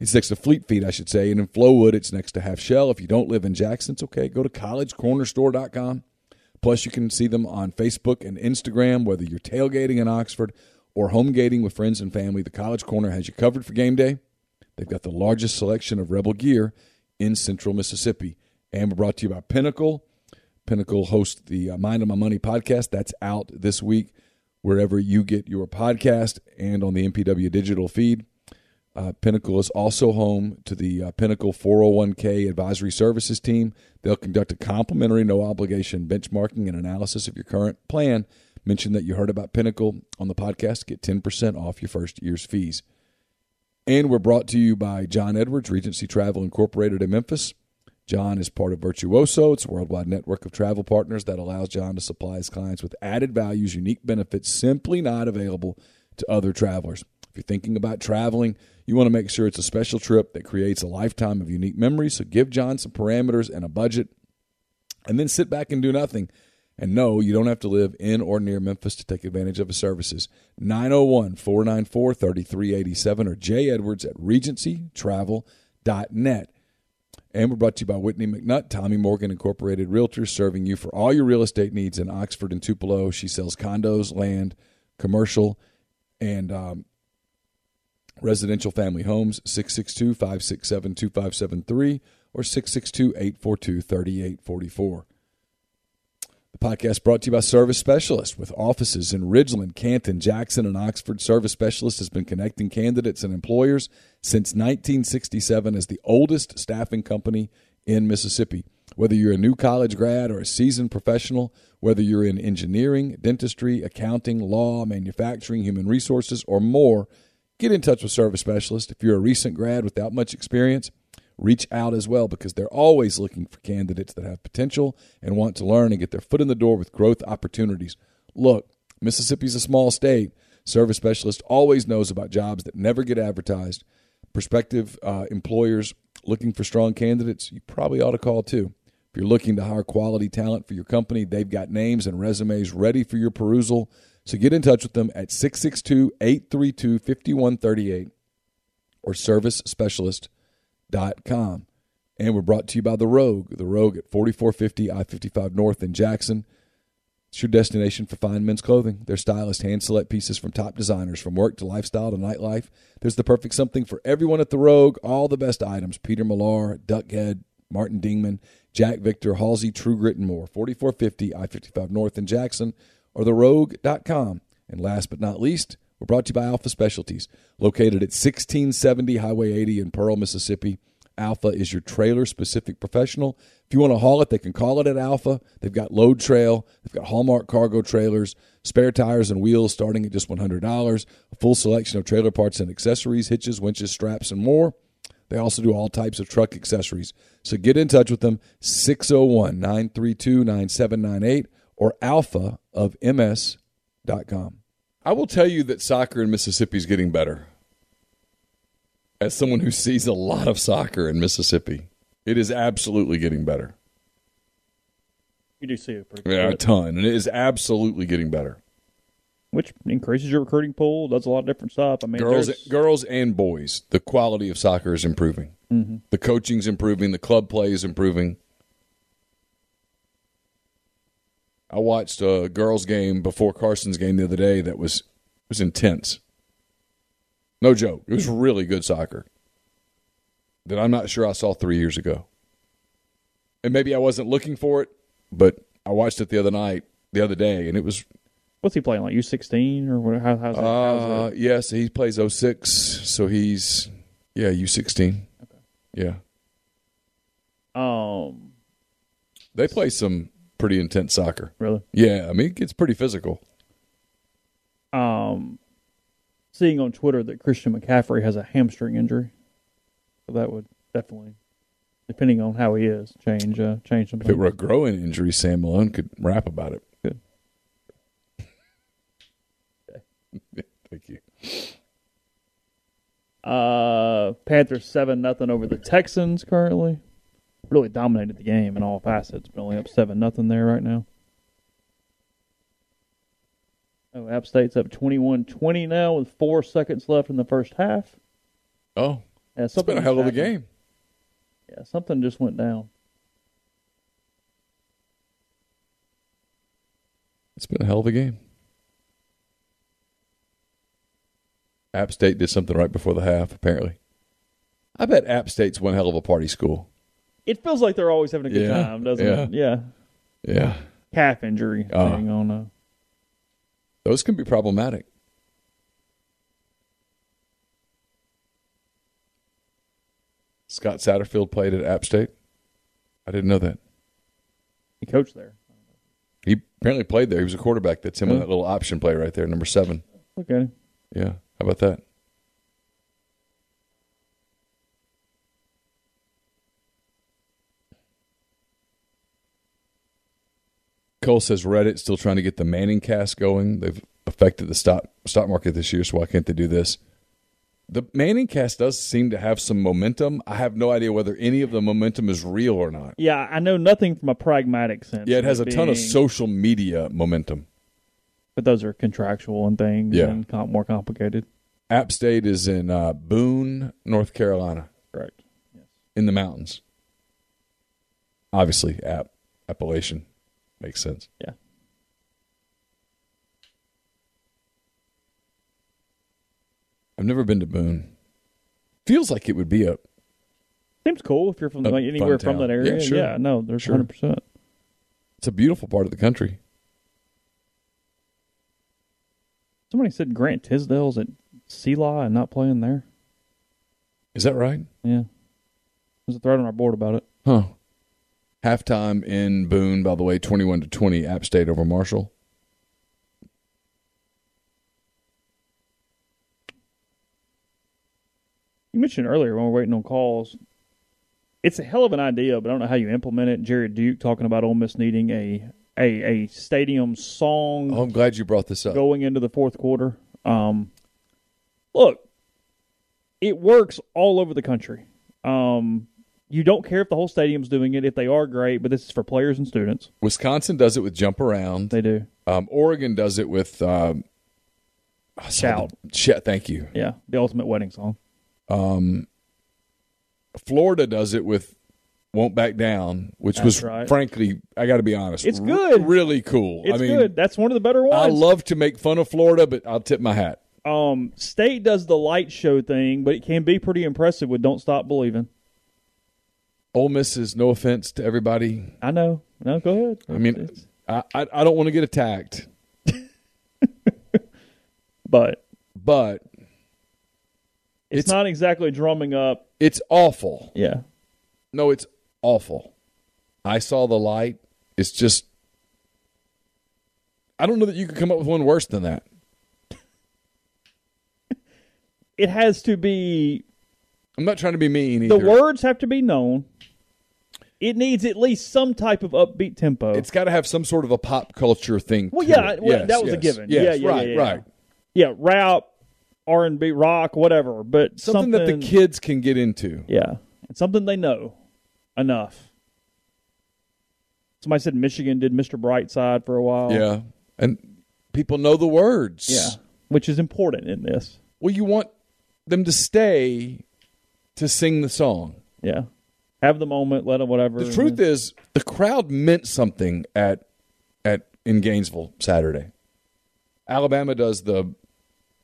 It's next to Fleet Feet, I should say. And in Flowwood, it's next to Half Shell. If you don't live in Jackson, it's okay. Go to collegecornerstore.com. Plus, you can see them on Facebook and Instagram, whether you're tailgating in Oxford or home gating with friends and family. The College Corner has you covered for game day. They've got the largest selection of Rebel gear in central Mississippi. And we're brought to you by Pinnacle. Pinnacle hosts the uh, Mind of My Money podcast. That's out this week wherever you get your podcast and on the MPW digital feed. Uh, Pinnacle is also home to the uh, Pinnacle 401k advisory services team. They'll conduct a complimentary, no obligation benchmarking and analysis of your current plan. Mention that you heard about Pinnacle on the podcast. Get 10% off your first year's fees. And we're brought to you by John Edwards, Regency Travel Incorporated in Memphis. John is part of Virtuoso. It's a worldwide network of travel partners that allows John to supply his clients with added values, unique benefits simply not available to other travelers. If you're thinking about traveling, you want to make sure it's a special trip that creates a lifetime of unique memories. So give John some parameters and a budget, and then sit back and do nothing. And no, you don't have to live in or near Memphis to take advantage of his services. 901 494 3387 or J. Edwards at regencytravel.net. And we're brought to you by Whitney McNutt, Tommy Morgan Incorporated Realtors, serving you for all your real estate needs in Oxford and Tupelo. She sells condos, land, commercial, and um, residential family homes. 662 567 2573 or 662 842 3844. The podcast brought to you by Service Specialist with offices in Ridgeland, Canton, Jackson, and Oxford. Service Specialist has been connecting candidates and employers since 1967 as the oldest staffing company in Mississippi. Whether you're a new college grad or a seasoned professional, whether you're in engineering, dentistry, accounting, law, manufacturing, human resources, or more, get in touch with Service Specialist. If you're a recent grad without much experience, reach out as well because they're always looking for candidates that have potential and want to learn and get their foot in the door with growth opportunities. Look, Mississippi's a small state. Service Specialist always knows about jobs that never get advertised. Prospective uh, employers looking for strong candidates, you probably ought to call too. If you're looking to hire quality talent for your company, they've got names and resumes ready for your perusal. So get in touch with them at 662 832 5138 or servicespecialist.com. And we're brought to you by The Rogue, The Rogue at 4450 I 55 North in Jackson. It's your destination for fine men's clothing. Their stylist hand select pieces from top designers, from work to lifestyle to nightlife. There's the perfect something for everyone at The Rogue. All the best items Peter Millar, Duckhead, Martin Dingman, Jack Victor, Halsey, True Grit, and more. 4450 I 55 North in Jackson or therogue.com. And last but not least, we're brought to you by Alpha Specialties, located at 1670 Highway 80 in Pearl, Mississippi. Alpha is your trailer specific professional. If you want to haul it, they can call it at Alpha. They've got load trail, they've got Hallmark cargo trailers, spare tires and wheels starting at just $100, a full selection of trailer parts and accessories, hitches, winches, straps, and more. They also do all types of truck accessories. So get in touch with them 601 932 9798 or alpha of ms.com. I will tell you that soccer in Mississippi is getting better. As someone who sees a lot of soccer in Mississippi, it is absolutely getting better. You do see it pretty Yeah, a ton. And it is absolutely getting better. Which increases your recruiting pool, does a lot of different stuff. I mean, girls, there's- girls and boys, the quality of soccer is improving. Mhm. The coaching's improving. The club play is improving. I watched a girls' game before Carson's game the other day. That was was intense. No joke. It was really good soccer. That I'm not sure I saw three years ago. And maybe I wasn't looking for it, but I watched it the other night, the other day, and it was what's he playing like U sixteen or what? How, how's that? uh, how's that? yes, he plays 06, so he's yeah, U sixteen. Okay. Yeah. Um, They play some pretty intense soccer. Really? Yeah, I mean it gets pretty physical. um, seeing on Twitter that Christian McCaffrey has a hamstring injury, so that would definitely, depending on how he is, change uh, change some If it were a growing injury, Sam Malone could rap about it. Good. Thank you. Uh, Panthers seven nothing over the Texans currently. Really dominated the game in all facets, but only up seven nothing there right now. Oh, App State's up 21-20 now with four seconds left in the first half. Oh, yeah, it's been a hell of a game. Yeah, something just went down. It's been a hell of a game. App State did something right before the half, apparently. I bet App State's one hell of a party school. It feels like they're always having a good Yeah, time, doesn't yeah. it? Yeah. Yeah. Calf injury Uh. thing on uh Those can be problematic. Scott Satterfield played at App State. I didn't know that. he coached there. He apparently played there. He was a quarterback. That's him on that little option play right there, number seven. Him. Yeah. How about that? Cole says Reddit still trying to get the Manning cast going. They've affected the stock stock market this year, so why can't they do this? The Manning cast does seem to have some momentum. I have no idea whether any of the momentum is real or not. Yeah, I know nothing from a pragmatic sense. Yeah, it has a of ton of social media momentum. but those are contractual and things Yeah. and com- more complicated. App State is in uh, Boone, North Carolina. Correct. Yes. In the mountains. Obviously, App Appalachian makes sense. Yeah. I've never been to Boone. Feels like it would be a Seems cool if you're from like, anywhere from that area. Yeah, sure. yeah no, there's Sure. hundred percent. it's a beautiful part of the country. Somebody said Grant Tisdale's at Selah and not playing there. Is that right? Yeah, there's a thread on our board about it. Huh. Halftime in Boone, by the way, twenty-one to twenty. App State over Marshall. You mentioned earlier when we're waiting on calls. It's a hell of an idea, but I don't know how you implement it. Jared Duke talking about Ole Miss needing a a, a stadium song Oh, I'm glad you brought this up. going into the fourth quarter. Um, look, it works all over the country. Um, you don't care if the whole stadium's doing it. If they are, great. But this is for players and students. Wisconsin does it with jump around. They do. Um, Oregon does it with um, Shout. Shout. Thank you. Yeah, the ultimate wedding song. Um, Florida does it with "Won't Back Down," which That's was right. frankly, I got to be honest, It's r- good. really cool. It's I mean, good. That's one of the better ones. I love to make fun of Florida, but I'll tip my hat. Um, State does the light show thing, but it can be pretty impressive with "Don't Stop Believing." Ole Miss is no offense to everybody. I know. No, go ahead. I mean, I I, I don't want to get attacked, but but it's, not exactly drumming up. it's awful. Yeah, No, it's awful. I saw the light. It's just. I don't know that you could come up with one worse than that. it has to be. I'm not trying to be mean either. The words have to be known. It needs at least some type of upbeat tempo. It's got to have some sort of a pop culture thing. well, to yeah, it. well, Yes, that was a given. Yes, yeah, yeah, right, yeah, yeah. right. Yeah, rap, R and B, rock, whatever. But Something, that the kids can get into. Yeah, and something they know enough. Somebody said Michigan did Mr. Brightside for a while. Yeah, and people know the words. Yeah, which is important in this. Well, you want them to stay to sing the song. Yeah, have the moment, let them whatever. The truth is, the crowd meant something at at in Gainesville Saturday. Alabama does the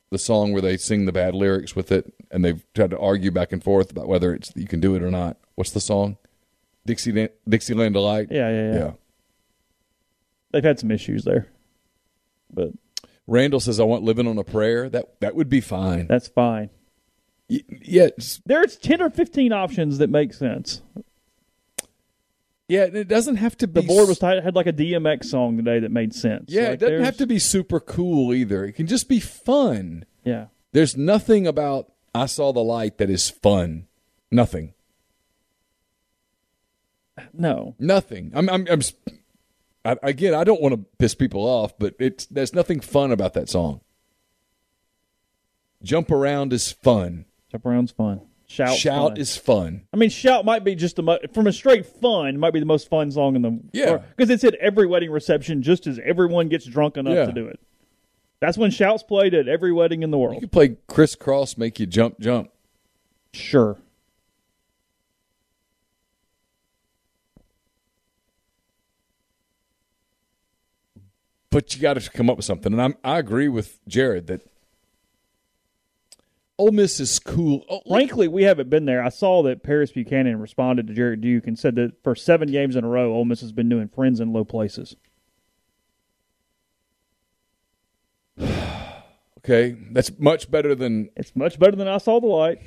the song where they sing the bad lyrics with it, and they've tried to argue back and forth about whether it's you can do it or not. What's the song? Dixie Dixieland Delight. Yeah, yeah, yeah, yeah. They've had some issues there, but Randall says, "I want living on a prayer." That that would be fine. that's fine. Y- yeah, There's ten or fifteen options that make sense. yeah. It doesn't have to be. The board was tight, had like a DMX song today that made sense. Yeah, Like, it doesn't there's- have to be super cool either. It can just be fun. Yeah, There's nothing about I saw the light that is fun. Nothing. no. Nothing. I'm. I'm. I'm I, again, I don't want to piss people off, but it's there's nothing fun about that song. Jump around is fun. Jump around's fun. Shout, Shout fun. is fun. I mean, shout might be just the mo- from a straight fun might be the most fun song in the Yeah. because it's at every wedding reception just as everyone gets drunk enough Yeah. to do it. That's when shouts played at every wedding in the world. You could play Kris Kross, make you jump, jump. Sure. but you got to come up with something. And I'm, I agree with Jared that Ole Miss is cool. Oh, Frankly, we haven't been there. I saw that Paris Buchanan responded to Jared Duke and said that for seven games in a row, Ole Miss has been doing friends in low places. okay, that's much better than. It's much better than I saw the light.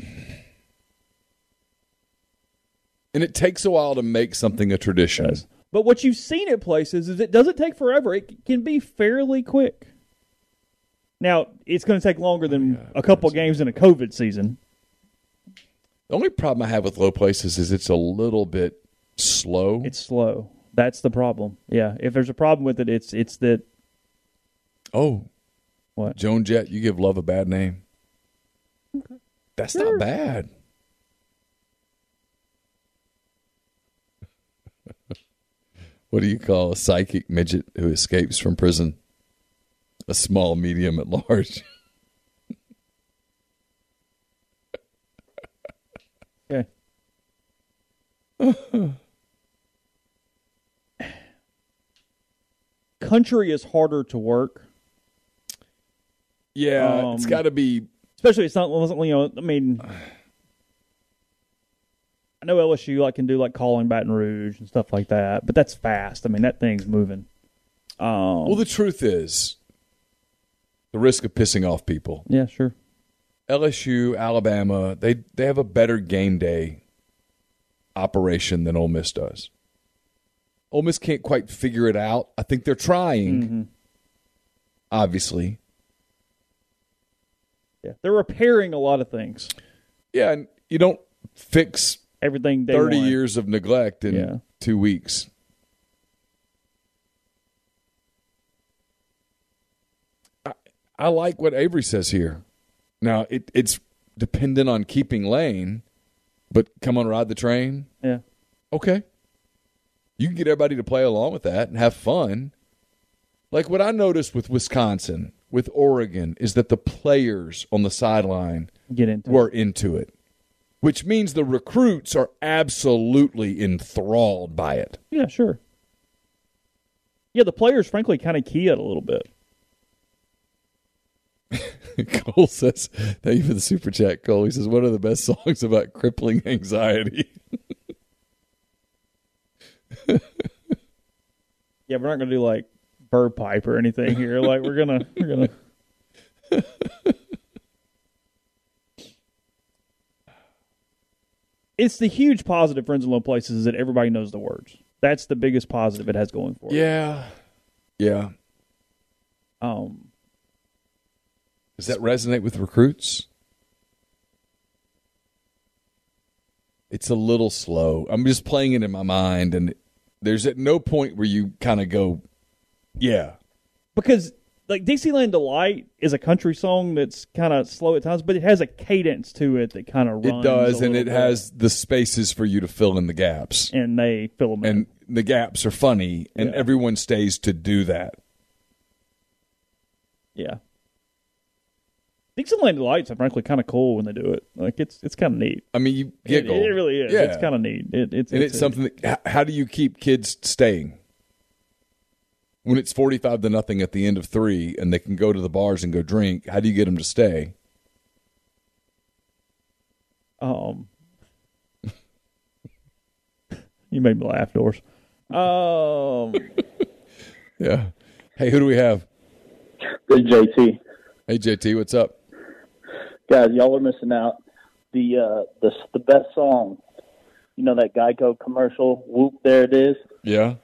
And it takes a while to make something a tradition. But what you've seen at places is it doesn't take forever. It can be fairly quick. Now, it's going to take longer than oh, a couple games in a COVID season. The only problem I have with low places is it's a little bit slow. It's slow. That's the problem. Yeah, if there's a problem with it, it's it's that. Oh, what? Joan Jett, you give love a bad name. That's Sure. not bad. what do you call a psychic midget who escapes from prison? A small, medium, at large. Okay. Country is harder to work. Yeah, it's got to be. especially it's not you know I mean I know LSU like can do like calling Baton Rouge and stuff like that, but that's fast. I mean that thing's moving. Um, Well, the truth is, the risk of pissing off people. yeah, sure. LSU, Alabama, they they have a better game day operation than Ole Miss does. Ole Miss can't quite figure it out. I think they're trying. Mm-hmm. Obviously, Yeah, they're repairing a lot of things. yeah. And you don't fix Everything thirty years of neglect in Yeah. two weeks. I, like what Avery says here. Now it, it's dependent on keeping lane, but come on, ride the train. Yeah. Okay. You can get everybody to play along with that and have fun. Like what I noticed with Wisconsin, with Oregon, is that the players on the sideline Get into were into it, which means the recruits are absolutely enthralled by it. Yeah, sure. Yeah, the players frankly kind of key it a little bit. Cole says, "Thank you for the super chat." Cole, he says, "What are the best songs about crippling anxiety?" Yeah, we're not gonna do like bird pipe or anything here. like we're gonna we're gonna It's the huge positive friends in low places is that everybody knows the words. That's the biggest positive it has going for it. yeah, yeah. Um Does that resonate with recruits? It's a little slow. I'm just playing it in my mind, and there's at no point where you kind of go, "Yeah, because like Dixieland Delight is a country song that's kind of slow at times, but it has a cadence to it that kind of it does," and it bit. has the spaces for you to fill in the gaps, and they fill them in. and the gaps are funny, and Yeah. everyone stays to do that. Yeah. Dixieland Lights are frankly kind of cool when they do it. Like it's it's kind of neat. I mean, you It, giggle. it really is. Yeah. It's kind of neat. It, it's and it's, something that how do you keep kids staying when it's 45 to nothing at the end of 3 and they can go to the bars and go drink how do you get them to stay Um, you made me laugh, Doors. Um, yeah hey who do we have Good JT. hey JT what's up Guys, y'all are missing out. The uh the the best song. You know that Geico commercial, Whoop There It Is? yeah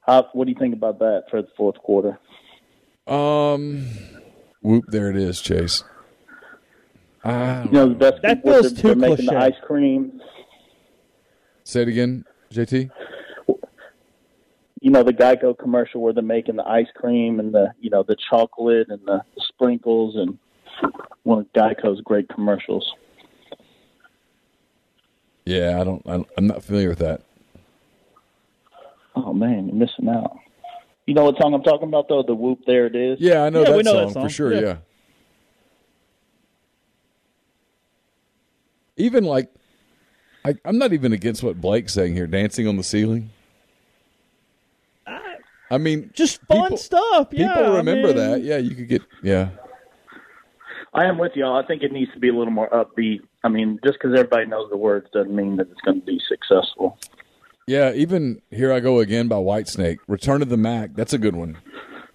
How what do you think about that for the fourth quarter? um whoop there it is Chase I You know the best That where feels too they're making the ice cream. say it again JT You know the Geico commercial where they're making the ice cream and the you know the chocolate and the sprinkles and one of Geico's great commercials. yeah I don't I- I'm not familiar with that Oh man, you're missing out. You know what song I'm talking about though? The Whoop There It Is. yeah I know, Yeah, that, we know song that song. for sure Yeah. yeah even like I, I'm not even against what Blake's saying here. Dancing on the ceiling. I mean, just fun people- stuff. Yeah, people I remember mean- that. Yeah, you could get. Yeah, I am with y'all. I think it needs to be a little more upbeat. I mean, just because everybody knows the words doesn't mean that it's going to be successful. Yeah, even Here I Go Again by Whitesnake. Return to the Mac. That's a good one.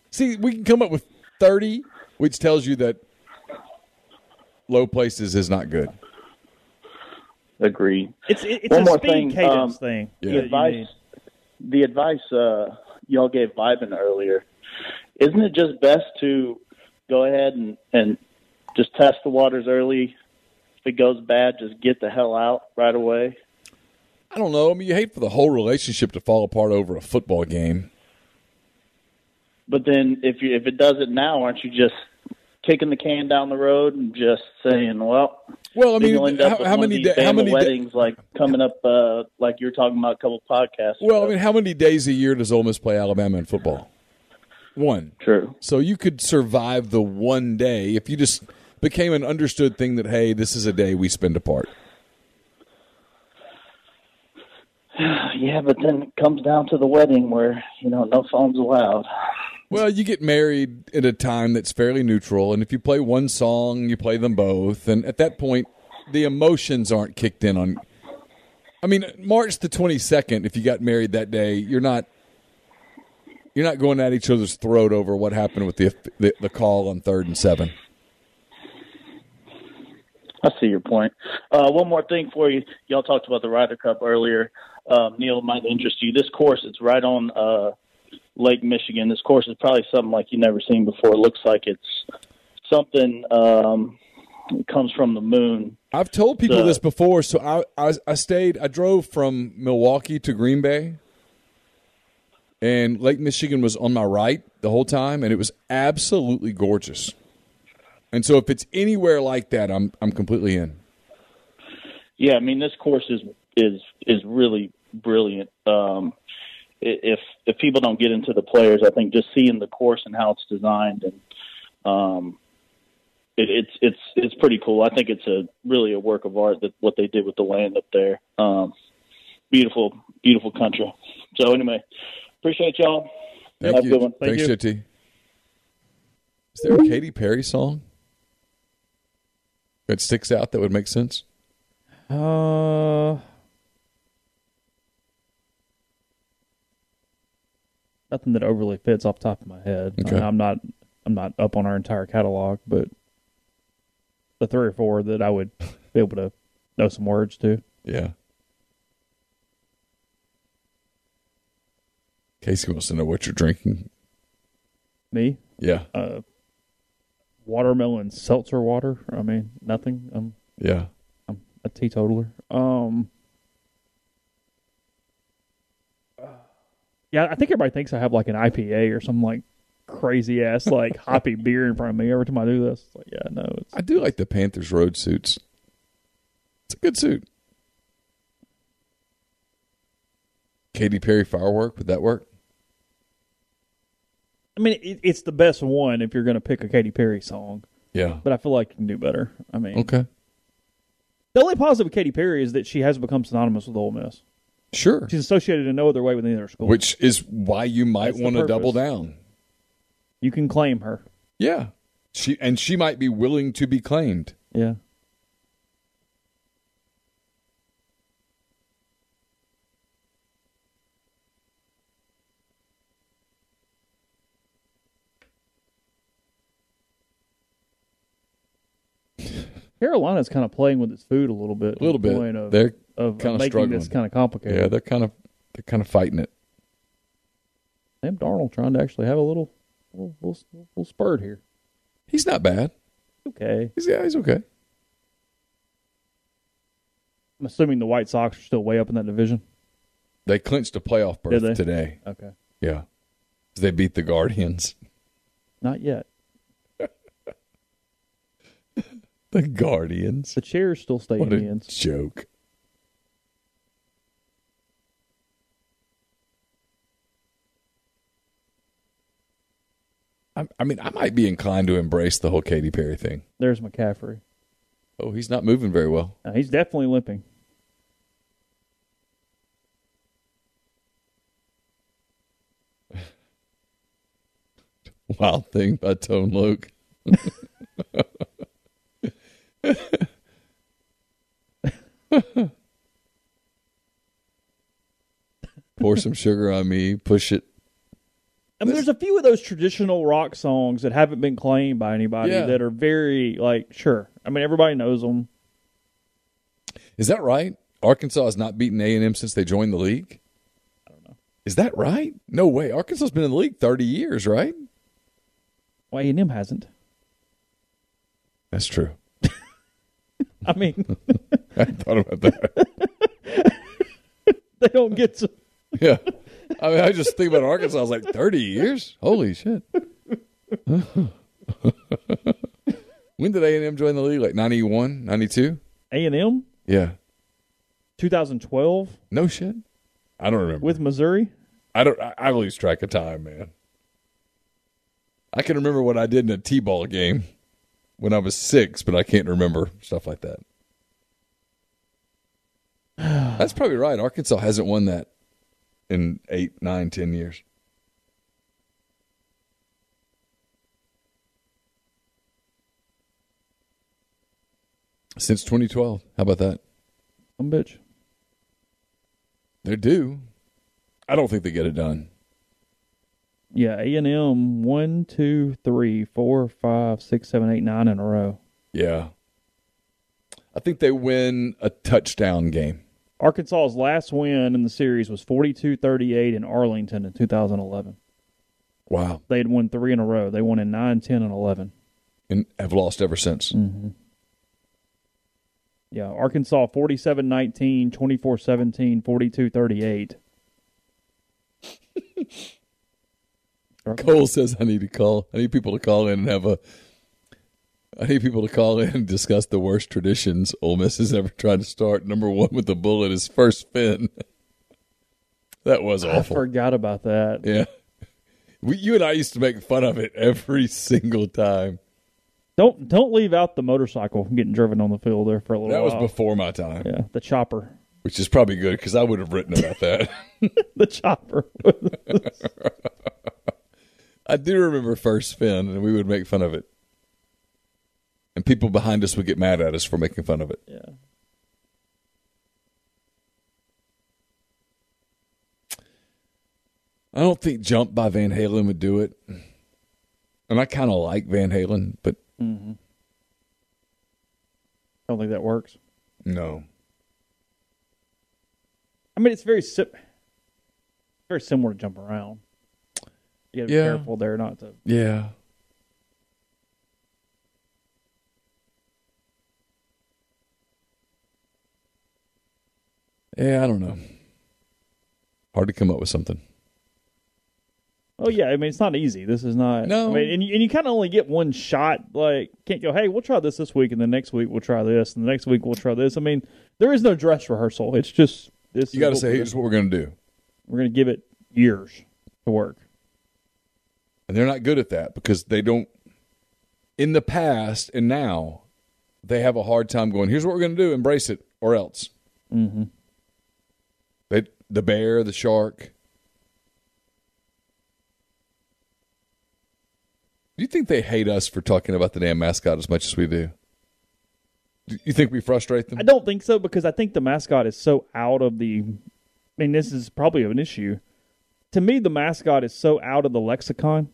See, we can come up with 30, which tells you that Low Places is not good. Agreed. It's it's One a more speed thing, cadence um, thing. The advice, the advice uh, y'all gave Vibin earlier, isn't it just best to go ahead and, and just test the waters early? If it goes bad, just get the hell out right away. I don't know. I mean, you hate for the whole relationship to fall apart over a football game. But then if you if it does it now, aren't you just kicking the can down the road and just saying, well, well, I mean, you'll end up how- how many da- how many da- weddings like coming up, uh, like you're talking about a couple podcasts. Well, I mean, how many days a year does Ole Miss play Alabama in football? One. True. So you could survive the one day if you just became an understood thing that hey, this is a day we spend apart. yeah, but then it comes down to the wedding where you know no phones allowed. Well, you get married at a time that's fairly neutral, and if you play one song, you play them both, and at that point, the emotions aren't kicked in on. I mean, March the twenty second. If you got married that day, you're not. You're not going at each other's throat over what happened with the the, the call on third and seven. I see your point. Uh, one more thing for you. Y'all talked about the Ryder Cup earlier. Um, Neal might interest you. This course, it's right on uh, Lake Michigan. This course is probably something like you've never seen before. It looks like it's something um, comes from the moon. I've told people So- this before. So I, I I stayed. I drove from Milwaukee to Green Bay, and Lake Michigan was on my right the whole time, and it was absolutely gorgeous. And so, if it's anywhere like that, I'm I'm completely in. Yeah, I mean this course is is is really brilliant. Um, if if people don't get into the players, I think just seeing the course and how it's designed and um, it, it's it's it's pretty cool. I think it's a really a work of art that what they did with the land up there. Um, beautiful, beautiful country. So anyway, appreciate y'all. Thank Have you. a good one. Thanks, JT. Is there a Katy Perry song that sticks out that would make sense? Uh, nothing that overly fits off the top of my head. Okay. I'm not. I'm not up on our entire catalog, but the three or four that I would be able to know some words to. Yeah. Casey wants to know what you're drinking. Me, Yeah. uh, watermelon seltzer water. I mean, nothing. I'm Yeah. I'm a teetotaler. Um. Yeah, I think everybody thinks I have like an IPA or some like crazy ass like hoppy beer in front of me every time I do this. Like, yeah, no, it's I do like the Panthers road suits. It's a good suit. Katy Perry firework, would that work? I mean, it, it's the best one if you're going to pick a Katy Perry song. Yeah. But I feel like you can do better. I mean, Okay. the only positive with Katy Perry is that she has become synonymous with Ole Miss. Sure. She's associated in no other way with any other school. Which is why you might want to double down. you can claim her. Yeah. She and she might be willing to be claimed. Yeah. Carolina's kind of playing with its food a little bit. A little bit. Of, They're of kind of making struggling. this kind of complicated. Yeah, they're kind of they're kind of fighting it. Sam Darnold trying to actually have a little, little, little, little spurt here. He's not bad. Okay. He's yeah, he's okay. I'm assuming the White Sox are still way up in that division. They clinched a playoff berth today. Okay. Yeah. They beat the Guardians. Not yet. The Guardians. The chairs still stay What in a the ends. joke. I, I mean, I might be inclined to embrace the whole Katy Perry thing. There's McCaffrey. Oh, he's not moving very well. He's definitely limping. Wild thing by Tone Loc. Pour some sugar on me, push it. I mean, there's a few of those traditional rock songs that haven't been claimed by anybody Yeah. that are very like sure. I mean, everybody knows them. Is that right? Arkansas has not beaten A and M since they joined the league. I don't know. Is that right? No way. Arkansas has been in the league thirty years, right? Well, A&M hasn't. That's true. I mean, I thought about that. they don't get to. Yeah. I mean, I just think about Arkansas. I was like, 30 years? Holy shit. when did A&M join the league? Like 91, 92? A&M Yeah. 2012 No shit. I don't remember. with Missouri. I don't. I, I lose track of time, man. I can remember what I did in a t-ball game when I was six, but I can't remember stuff like that. That's probably right. Arkansas hasn't won that in eight, nine, ten years. Since 2012. How about that? Some bitch. They're due. I don't think they get it done. Yeah, A and M one, two, three, four, five, six, seven, eight, nine in a row. Yeah. I think they win a touchdown game. Arkansas's last win in the series was 42-38 in Arlington in 2011. Wow. They had won three in a row. They won in 9, 10, and 11. And have lost ever since. Mm-hmm. Yeah, Arkansas 47-19, 24-17, 42-38. Cole says I need to call. I need people to call in and have a. I need people to call in and discuss the worst traditions Ole Miss has ever tried to start. Number one with the bullet is first fin. that was awful. I forgot about that. Yeah, we, you and I used to make fun of it every single time. Don't don't leave out the motorcycle from getting driven on the field there for a little while. That was before my time. Yeah, the chopper. which is probably good because I would have written about that. the chopper. I do remember first spin, and we would make fun of it, and people behind us would get mad at us for making fun of it. Yeah. I don't think "Jump" by Van Halen would do it, and I kind of like Van Halen, but Mm-hmm. Don't think that works. no. I mean, it's very sim- very similar to jump around. You to be Yeah. careful there not to. Yeah. Yeah, I don't know. Hard to come up with something. Oh yeah, I mean it's not easy. This is not. No. I mean, and you, and you kind of only get one shot. Like, can't go. Hey, we'll try this this week, and the next week we'll try this, and the next week we'll try this. I mean, there is no dress rehearsal. It's just this. You got to say, here's what we're going to do. we're going to give it years to work. And they're not good at that because they don't, in the past and now, they have a hard time going, here's what we're going to do, embrace it, or else. Mm-hmm. They, the bear, the shark. Do you think they hate us for talking about the damn mascot as much as we do? Do you think we frustrate them? I don't think so because I think the mascot is so out of the. I mean, this is probably an issue. To me, the mascot is so out of the lexicon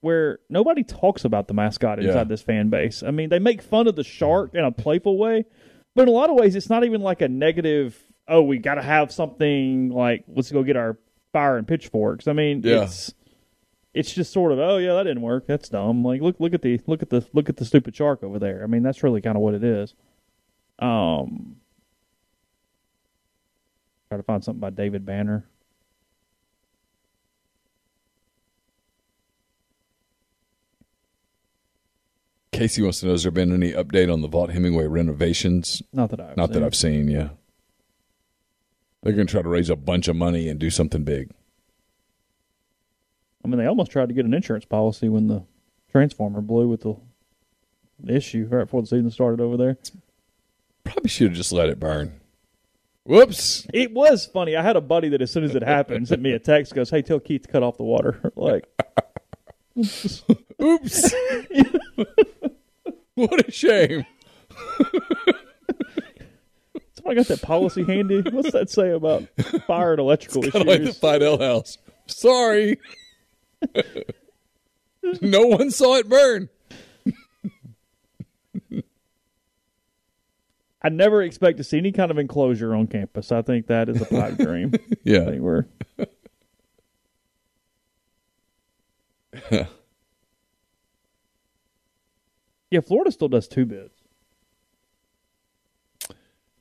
where nobody talks about the mascot inside Yeah. this fan base. I mean, they make fun of the shark in a playful way, but in a lot of ways, it's not even like a negative. Oh, we got to have something like let's go get our fire and pitchforks. I mean, Yeah. it's it's just sort of oh yeah that didn't work that's dumb like look look at the look at the look at the stupid shark over there i mean that's really kind of what it is um try to find something by david banner Casey wants to know: Has there been any update on the Vaught Hemingway renovations? Not that I've not seen. that I've seen. Yeah, they're going to try to raise a bunch of money and do something big. i mean they almost tried to get an insurance policy when the transformer blew with the issue right before the season started over there Probably should have just let it burn. Whoops! it was funny i had a buddy that as soon as it happened sent me a text goes hey tell keith to cut off the water like Oops! what a shame. I got that policy handy. What's that say about fire and electrical Kind of like the? Fidel house. Sorry. no one saw it burn. I never expect to see any kind of enclosure on campus. I think that is a pipe dream. Yeah. I think we're yeah. Florida still does two bids.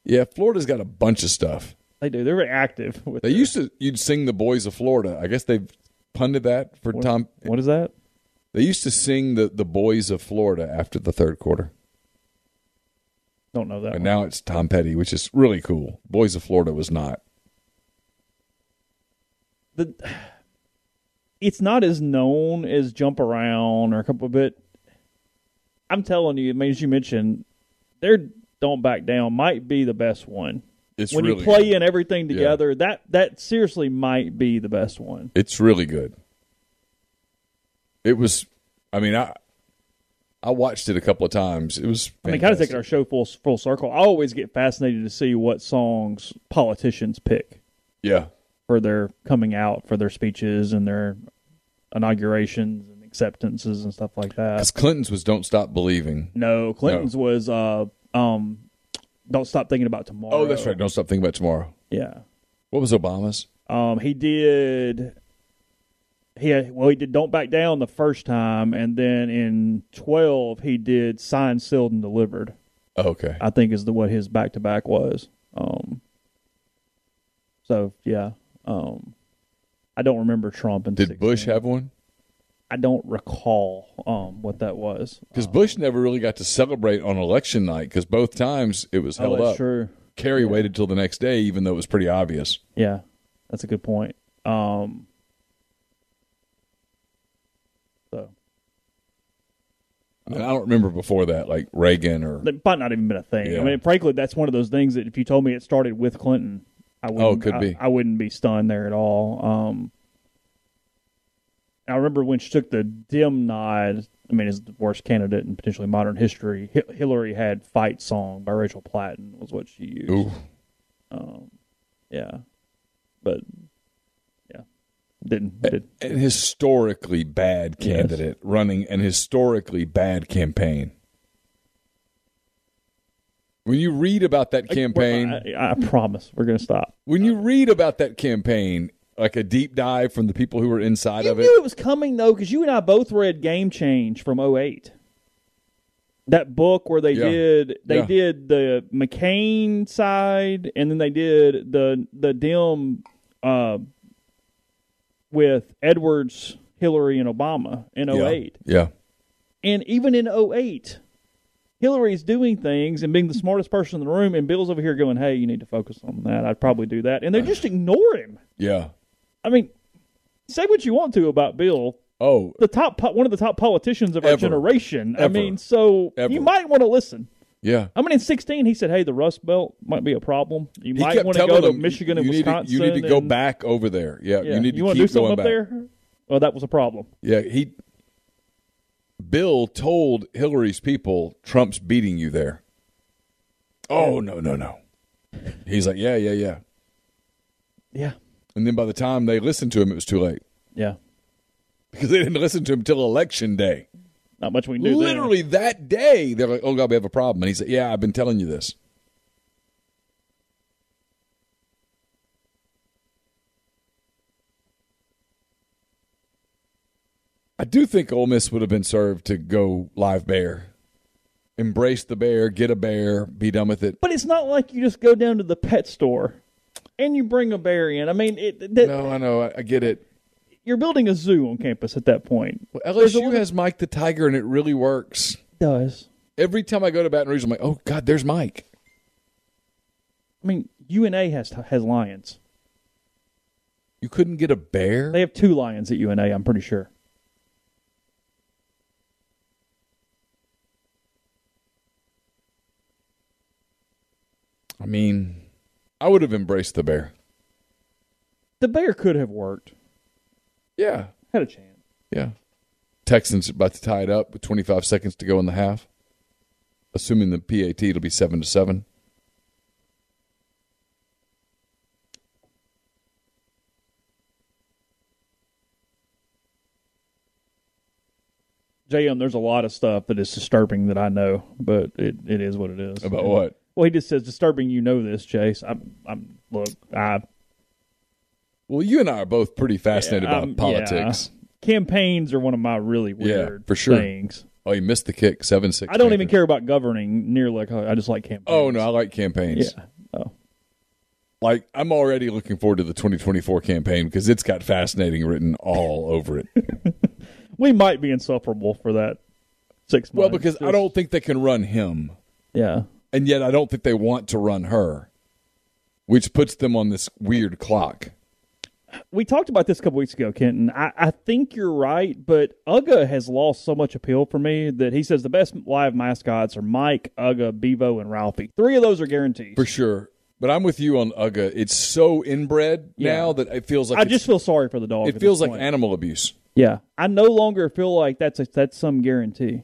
Yeah, Florida's got a bunch of stuff. They do. They're very active. With They used to you'd sing the boys of Florida. I guess they've punted that for What- Tom. What is that? They used to sing the the boys of Florida after the third quarter. Don't know that. And one. now it's Tom Petty, which is really cool. Boys of Florida was not. the it's not as known as jump around or a couple of bit. I'm telling you, I mean, as you mentioned, their don't back down might be the best one. It's when really you play good. in everything Yeah. together, that that seriously might be the best one. It's really good. It was. I mean, I I watched it a couple of times. It was. I mean, kind of taking our show full full circle. I always get fascinated to see what songs politicians pick Yeah, for their coming out, for their speeches and their inaugurations and acceptances and stuff like that. because Clinton's was "Don't Stop Believing." No, Clinton's was uh um don't stop thinking about tomorrow. Oh, that's right. Don't stop thinking about tomorrow. Yeah. What was Obama's? Um he did he had, well he did don't back down the first time and then in 12 he did signed sealed and delivered. Oh, okay. I think is the what his back to back was. Um so yeah. Um I don't remember Trump and Did Bush have one? I don't recall um what that was. Because Bush never really got to celebrate on election night because both times it was Oh, held that's up. true. Kerry waited till the next day, even though it was pretty obvious. Yeah, that's a good point. Um, so I, mean, I don't remember before that, like Reagan or that might not even been a thing. Yeah. I mean, frankly, that's one of those things that if you told me it started with Clinton, I wouldn't. Oh, could I, be. I wouldn't be stunned there at all. Um, I remember when she took the dim nod. I mean, as the worst candidate in potentially modern history, Hi- Hillary had "Fight Song" by Rachel Platten was what she used. Ooh. Um, yeah, but yeah, didn't did an historically bad Yes. candidate running an historically bad campaign. When you read about that campaign, I, I promise we're going to stop. when you read about that campaign, like a deep dive from the people who were inside You of it. knew it, was coming though, because you and I both read Game Change from 08. That book where they Yeah. did they Yeah. did the McCain side, and then they did the the dim uh, with Edwards, Hillary, and Obama in yeah, 08. yeah, And even in 08, Hillary's doing things and being the smartest person in the room, and Bill's over here going, "Hey, you need to focus on that. I'd probably do that," and they just ignore him. yeah. I mean, say what you want to about Bill. Oh, the top po- one of the top politicians of our Ever. generation. I mean, so Ever. you might want to listen. yeah. I mean, in sixteen, he said, "Hey, the Rust Belt might be a problem. You He might want to go to Michigan you and need to- Wisconsin. you need to go and- back over there. Yeah, Yeah. you need to wanna keep do something going up back. there? Well, that was a problem. Yeah, he. Bill told Hillary's people, "Trump's beating you there." Oh no, no, no. He's like, yeah, yeah, yeah. Yeah, And then by the time they listened to him, it was too late yeah. because they didn't listen to him until election day. Not much we can do. there. Literally that day, they're like, "Oh God, we have a problem." And he said, "Yeah, I've been telling you this." I do think Ole Miss would have been served to go live bear, embrace the bear, get a bear, be done with it. But it's not like you just go down to the pet store and you bring a bear in. I mean, it, that, No, I know, I, I get it. you're building a zoo on campus at that point. A LSU has Mike the Tiger, and it really works. does. Every time I go to Baton Rouge, I'm like, "Oh God, there's Mike." I mean, UNA has has lions. You couldn't get a bear. They have two lions at UNA. I'm pretty sure. I mean, I would have embraced the bear. The bear could have worked. Yeah. Had a chance. Yeah. Texans about to tie it up with 25 seconds to go in the half. Assuming the PAT, it'll be 7 to 7. JM, there's a lot of stuff that is disturbing that I know, but it, it is what it is. About what? Well, he just says disturbing. You know this, Chase. I'm. I'm. Look, I. Well, you and I are both pretty fascinated Yeah, about politics. yeah. Campaigns are one of my really weird yeah, for sure. things. Oh, you missed the kick. Seven six. I don't even care about governing near like I just like campaigns. Oh no, I like campaigns. Yeah. Oh. Like I'm already looking forward to the 2024 campaign because it's got fascinating written all over it. We might be insufferable for that six months. well, because I don't think they can run him, Yeah. And yet I don't think they want to run her, which puts them on this weird clock. we talked about this a couple weeks ago, Kenton. I, I think you're right, but Uga has lost so much appeal for me that he says the best live mascots are Mike, Uga, Bevo, and Ralphie. Three of those are guaranteed. For sure. But I'm with you on Uga. It's so inbred now that it feels like I just feel sorry for the dog. it feels like point. animal abuse. yeah. I no longer feel like that's a, that's some guarantee.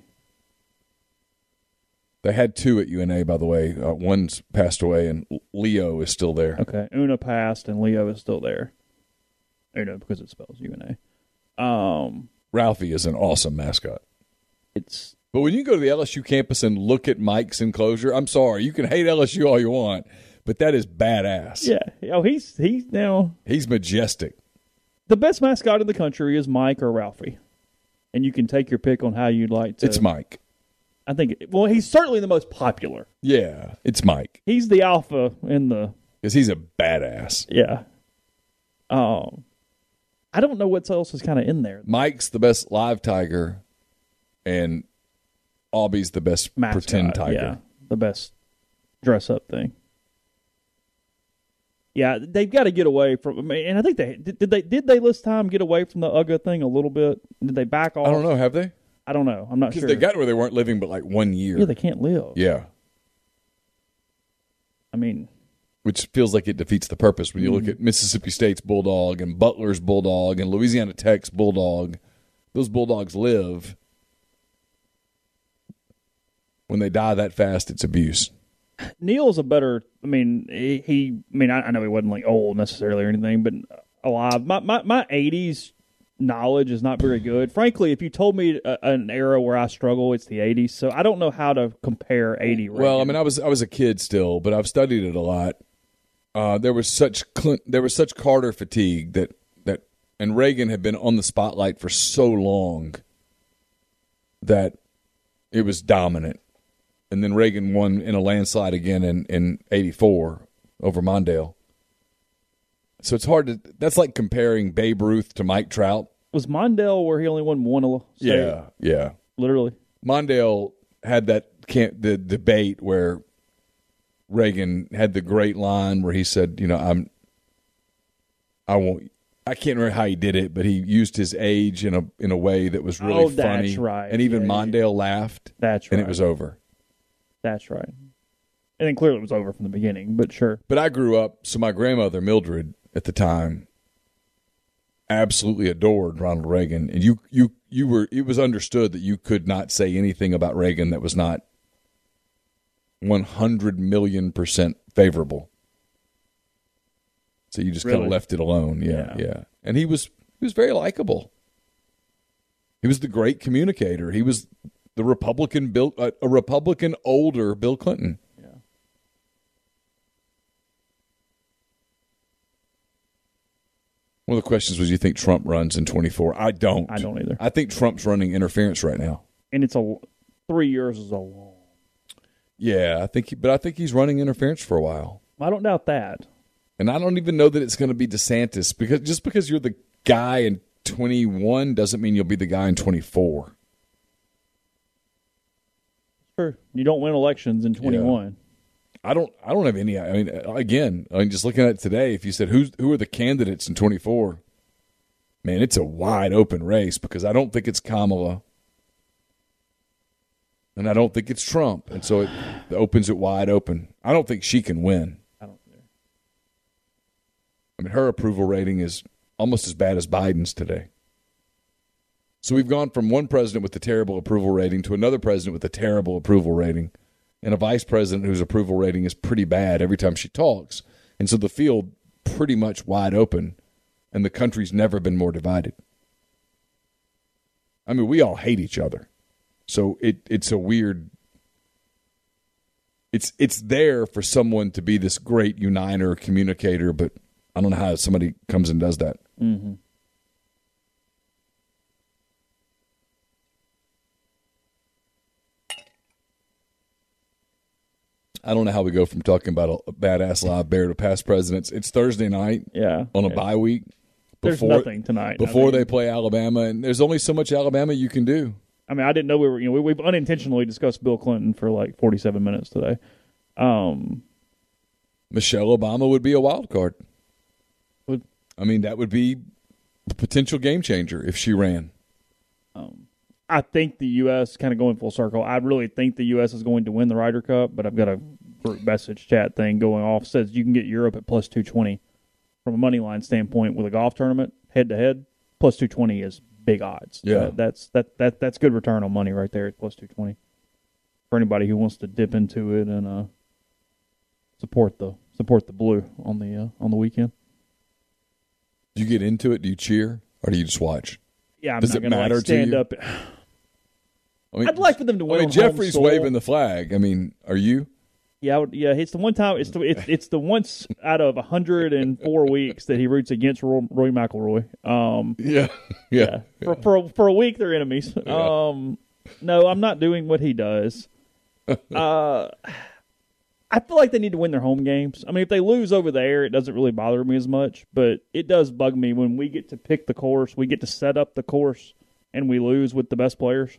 They had two at UNA, by the way. Uh, one's passed away, and Leo is still there. Okay, Una passed and Leo is still there. Una because it spells UNA. Um, Ralphie is an awesome mascot. It's but when you go to the LSU campus and look at Mike's enclosure, I'm sorry, you can hate LSU all you want, but that is badass. yeah. Oh, he's he's now He's majestic. the best mascot in the country is Mike or Ralphie, and you can take your pick on how you'd like to. It's Mike. I think. Well, he's certainly the most popular. Yeah, it's Mike He's the alpha in the. because he's a badass. Yeah. Um, I don't know what else is kind of in there. Mike's the best live tiger, and Aubie's the best Mascot, pretend tiger. Yeah, the best dress up thing. Yeah, they've got to get away from. I mean, and I think they did. They did they this time get away from the UGA thing a little bit? Did they back off? I don't know. Have they? I don't know. I'm not sure. Because they got where they weren't living but like one year. yeah, they can't live. Yeah. I mean, which feels like it defeats the purpose when you look Mhm. at Mississippi State's bulldog and Butler's bulldog and Louisiana Tech's bulldog. Those bulldogs live. When they die that fast, it's abuse. Neal's a better. I mean, he. he I mean, I, I know he wasn't like old necessarily or anything, but alive. My my my '80s knowledge is not very good. Frankly, if you told me a, an era where I struggle, it's the '80s. So I don't know how to compare '80. Well, I mean, I was I was a kid still, but I've studied it a lot. Uh, there was such Clint, there was such Carter fatigue that that and Reagan had been on the spotlight for so long that it was dominant. And then Reagan won in a landslide again in in '84 over Mondale. So it's hard to. That's like comparing Babe Ruth to Mike Trout. Was Mondale where he only won one? state? Yeah, yeah. literally. Mondale had that can't the debate where Reagan had the great line where he said, you know, I'm I won't I can't remember how he did it, but he used his age in a in a way that was really Oh, that's funny. right. And even Yeah, Mondale laughed. That's right. And it was over. That's right. And then clearly it was over from the beginning, but sure. But I grew up so my grandmother Mildred at the time absolutely adored Ronald Reagan and you you you were it was understood that you could not say anything about Reagan that was not 100 million percent favorable. So you just kind of left it alone. Yeah, Yeah. yeah. And he was he was very likable. He was the great communicator. He was the Republican Bill uh, a Republican older Bill Clinton. One of the questions was, "You think Trump runs in 24?" I don't. I don't either. I think Trump's running interference right now. And it's a three years is a long. Yeah, I think, he, but I think he's running interference for a while, I don't doubt that. and I don't even know that it's going to be DeSantis because just because you're the guy in 21 doesn't mean you'll be the guy in 24. Sure. You don't win elections in 21. I don't. I don't have any. I mean, again, I mean, just looking at it today, if you said who's who are the candidates in 24, man, it's a wide open race because I don't think it's Kamala, and I don't think it's Trump, and so it opens it wide open. I don't think she can win. I don't. I mean, her approval rating is almost as bad as Biden's today. So we've gone from one president with a terrible approval rating to another president with a terrible approval rating, and a vice president whose approval rating is pretty bad every time she talks. And so the field pretty much wide open, and the country's never been more divided. I mean, we all hate each other. So it it's a weird. It's it's there for someone to be this great uniter communicator, but I don't know how somebody comes and does that. Mm-hmm. I don't know how we go from talking about a badass live bear to past presidents. It's Thursday night, yeah, on a yeah. bye week. There's nothing tonight. I before mean- they play Alabama, and there's only so much Alabama you can do. I mean, I didn't know we were. You know, we, we've unintentionally discussed Bill Clinton for like 47 minutes today. Um, Michelle Obama would be a wild card. Would- I mean, that would be a potential game changer if she ran. I think the U.S. kind of going full circle. I really think the U.S. is going to win the Ryder Cup, but I've got a group message chat thing going off says you can get Europe at plus 220 from a money line standpoint with a golf tournament head to head. Plus 220 is big odds. Yeah. Uh, that's that that that's good return on money right there at plus 220 for anybody who wants to dip into it and uh, support the support the blue on the uh, on the weekend. Do you get into it? Do you cheer or do you just watch? Yeah, I'm Does not it gonna, like, matter stand to you? up. I mean, I'd like for them to I mean, Jeffrey's soil. waving the flag. I mean, are you? Yeah, would- yeah. It's the one time. It's the it's, it's the once out of 104 weeks that he roots against Rory, Rory McIlroy. Um, Yeah, yeah. For for for a week, they're enemies. Um, no, I'm not doing what he does. Uh, I feel like they need to win their home games. I mean, if they lose over there, it doesn't really bother me as much, but it does bug me when we get to pick the course, we get to set up the course, and we lose with the best players.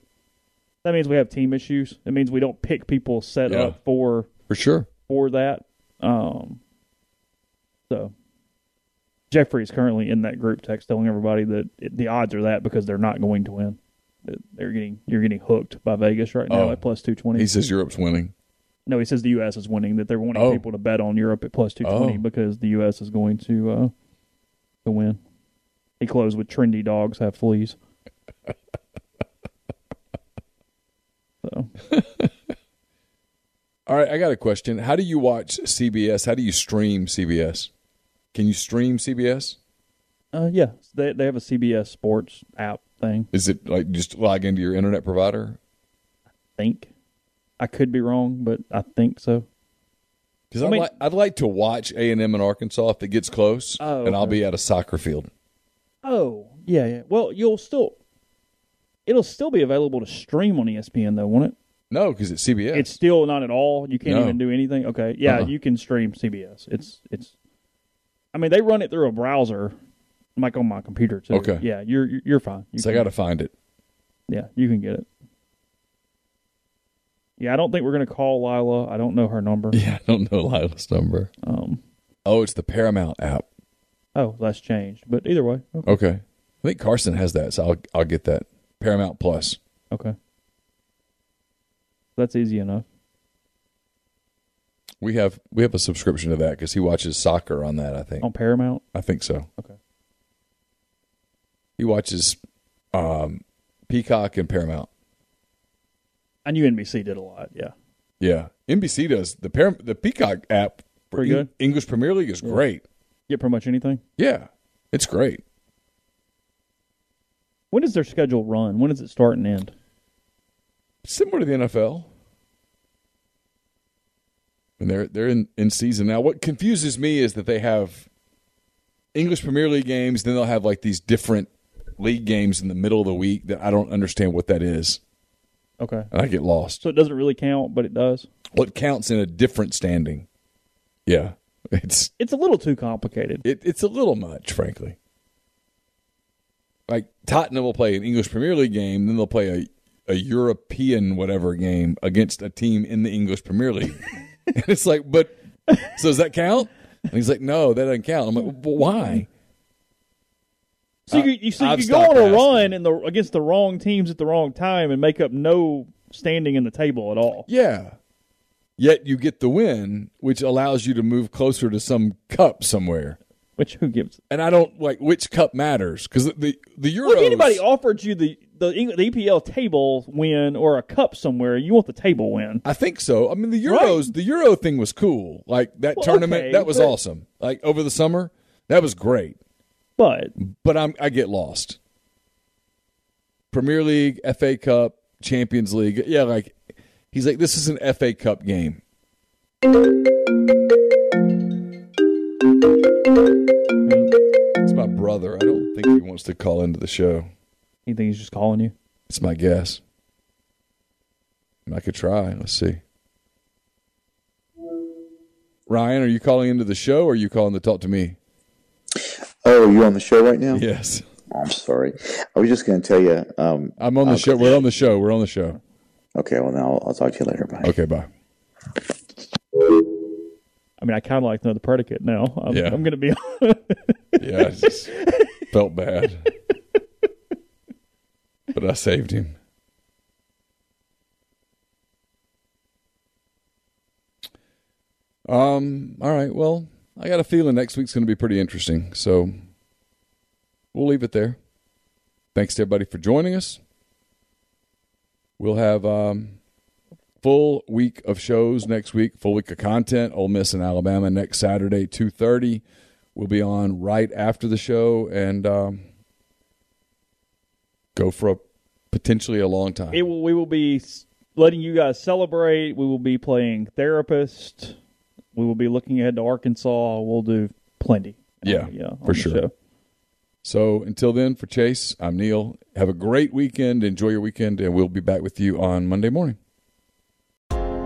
That means we have team issues. It means we don't pick people set Yeah. up for For sure. for that. Um, so Jeffrey is currently in that group text telling everybody that it, the odds are that because they're not going to win. They're getting you're getting hooked by Vegas right now Oh. at plus two twenty. He says Europe's winning. no, he says the U.S. is winning. That they're wanting Oh. people to bet on Europe at plus two twenty Oh. because the U.S. is going to uh, to win. He closed with trendy dogs have fleas. So All right, I got a question. How do you watch CBS? How do you stream CBS? Can you stream CBS? uh, yeah, they they have a CBS Sports app thing. Is it like just log into your internet provider? I think. I could be wrong, but I think so. Because I I'd, mean- like, I'd like to watch A and M in Arkansas if it gets close, Oh, and I'll okay. be at a soccer field. Oh, yeah, yeah. Well, you'll still it'll still be available to stream on ESPN though, won't it? No, because it's CBS. It's still not at all. You can't No. even do anything. Okay. Yeah, Uh-uh. you can stream CBS. It's it's I mean, they run it through a browser like on my computer too. Okay. Yeah, you're you're- fine. You so I got to find it. Yeah, you can get it. Yeah, I don't think we're going to call Lila. I don't know her number. Yeah, I don't know Lila's number. Um Oh, it's the Paramount app. oh, that's changed. But either way. Okay. Okay, I think Carson has that, so I'll I'll get that Paramount Plus. okay. That's easy enough. We have we have a subscription to that because he watches soccer on that. I think On Paramount? I think so. Okay. He watches um, Peacock and Paramount. I knew NBC did a lot, yeah. Yeah, NBC does the Param- the Peacock app for Pretty Eng- good. English Premier League is Yeah. great. Get pretty much anything. Yeah, it's great. When does their schedule run? When does it start and end? Similar to the NFL. And they're they're in, in season now. What confuses me is that they have English Premier League games, then they'll have like these different league games in the middle of the week that I don't understand what that is. Okay. And I get lost. So it doesn't really count, but it does. What counts in a different standing? Yeah. It's It's a little too complicated. it, it's a little much, frankly. Like Tottenham will play an English Premier League game, then they'll play a a European whatever game against a team in the English Premier League. and it's like, but so does that count? And he's like, no, that doesn't count. I'm like, well, why? So uh, you, you, so you could go on a run in the against the wrong teams at the wrong time and make up no standing in the table at all. Yeah. Yet you get the win, which allows you to move closer to some cup somewhere. Which who gives? And I don't like which cup matters because the the Euros. Well, if anybody offered you the, the the EPL table win or a cup somewhere, you want the table win. I think so. I mean, the Euros, the Euro thing was cool. Like that Well, tournament, okay, that was but- awesome. Like over the summer, that was great. But But I'm I get lost. Premier League, FA Cup, Champions League. Yeah, like he's like this is an FA Cup game. Wants to call into the show. You think he's just calling you? It's my guess. I could try. Let's see. Ryan, are you calling into the show or are you calling to talk to me? Oh, you on the show right now? Yes. Oh, I'm sorry. I was just going to tell you. Um, I'm on the I'll- show. We're on the show. We're on the show. Okay, well, now I'll, I'll talk to you later. Bye. Okay, bye. I mean, I kind of like to know the predicate now. I'm, Yeah. I'm going to be. Yeah, I just felt bad. But I saved him. Um, all right. Well, I got a feeling next week's going to be pretty interesting. So we'll leave it there. Thanks to everybody for joining us. We'll have um full week of shows next week, full week of content. Ole Miss and Alabama next Saturday, two thirty. We'll be on right after the show and um, go for a potentially a long time. It will, we will be letting you guys celebrate. We will be playing therapist. We will be looking ahead to Arkansas. We'll do plenty. Yeah, yeah, for sure. show. So until then, for Chase, I'm Neal. Have a great weekend. Enjoy your weekend, and we'll be back with you on Monday morning.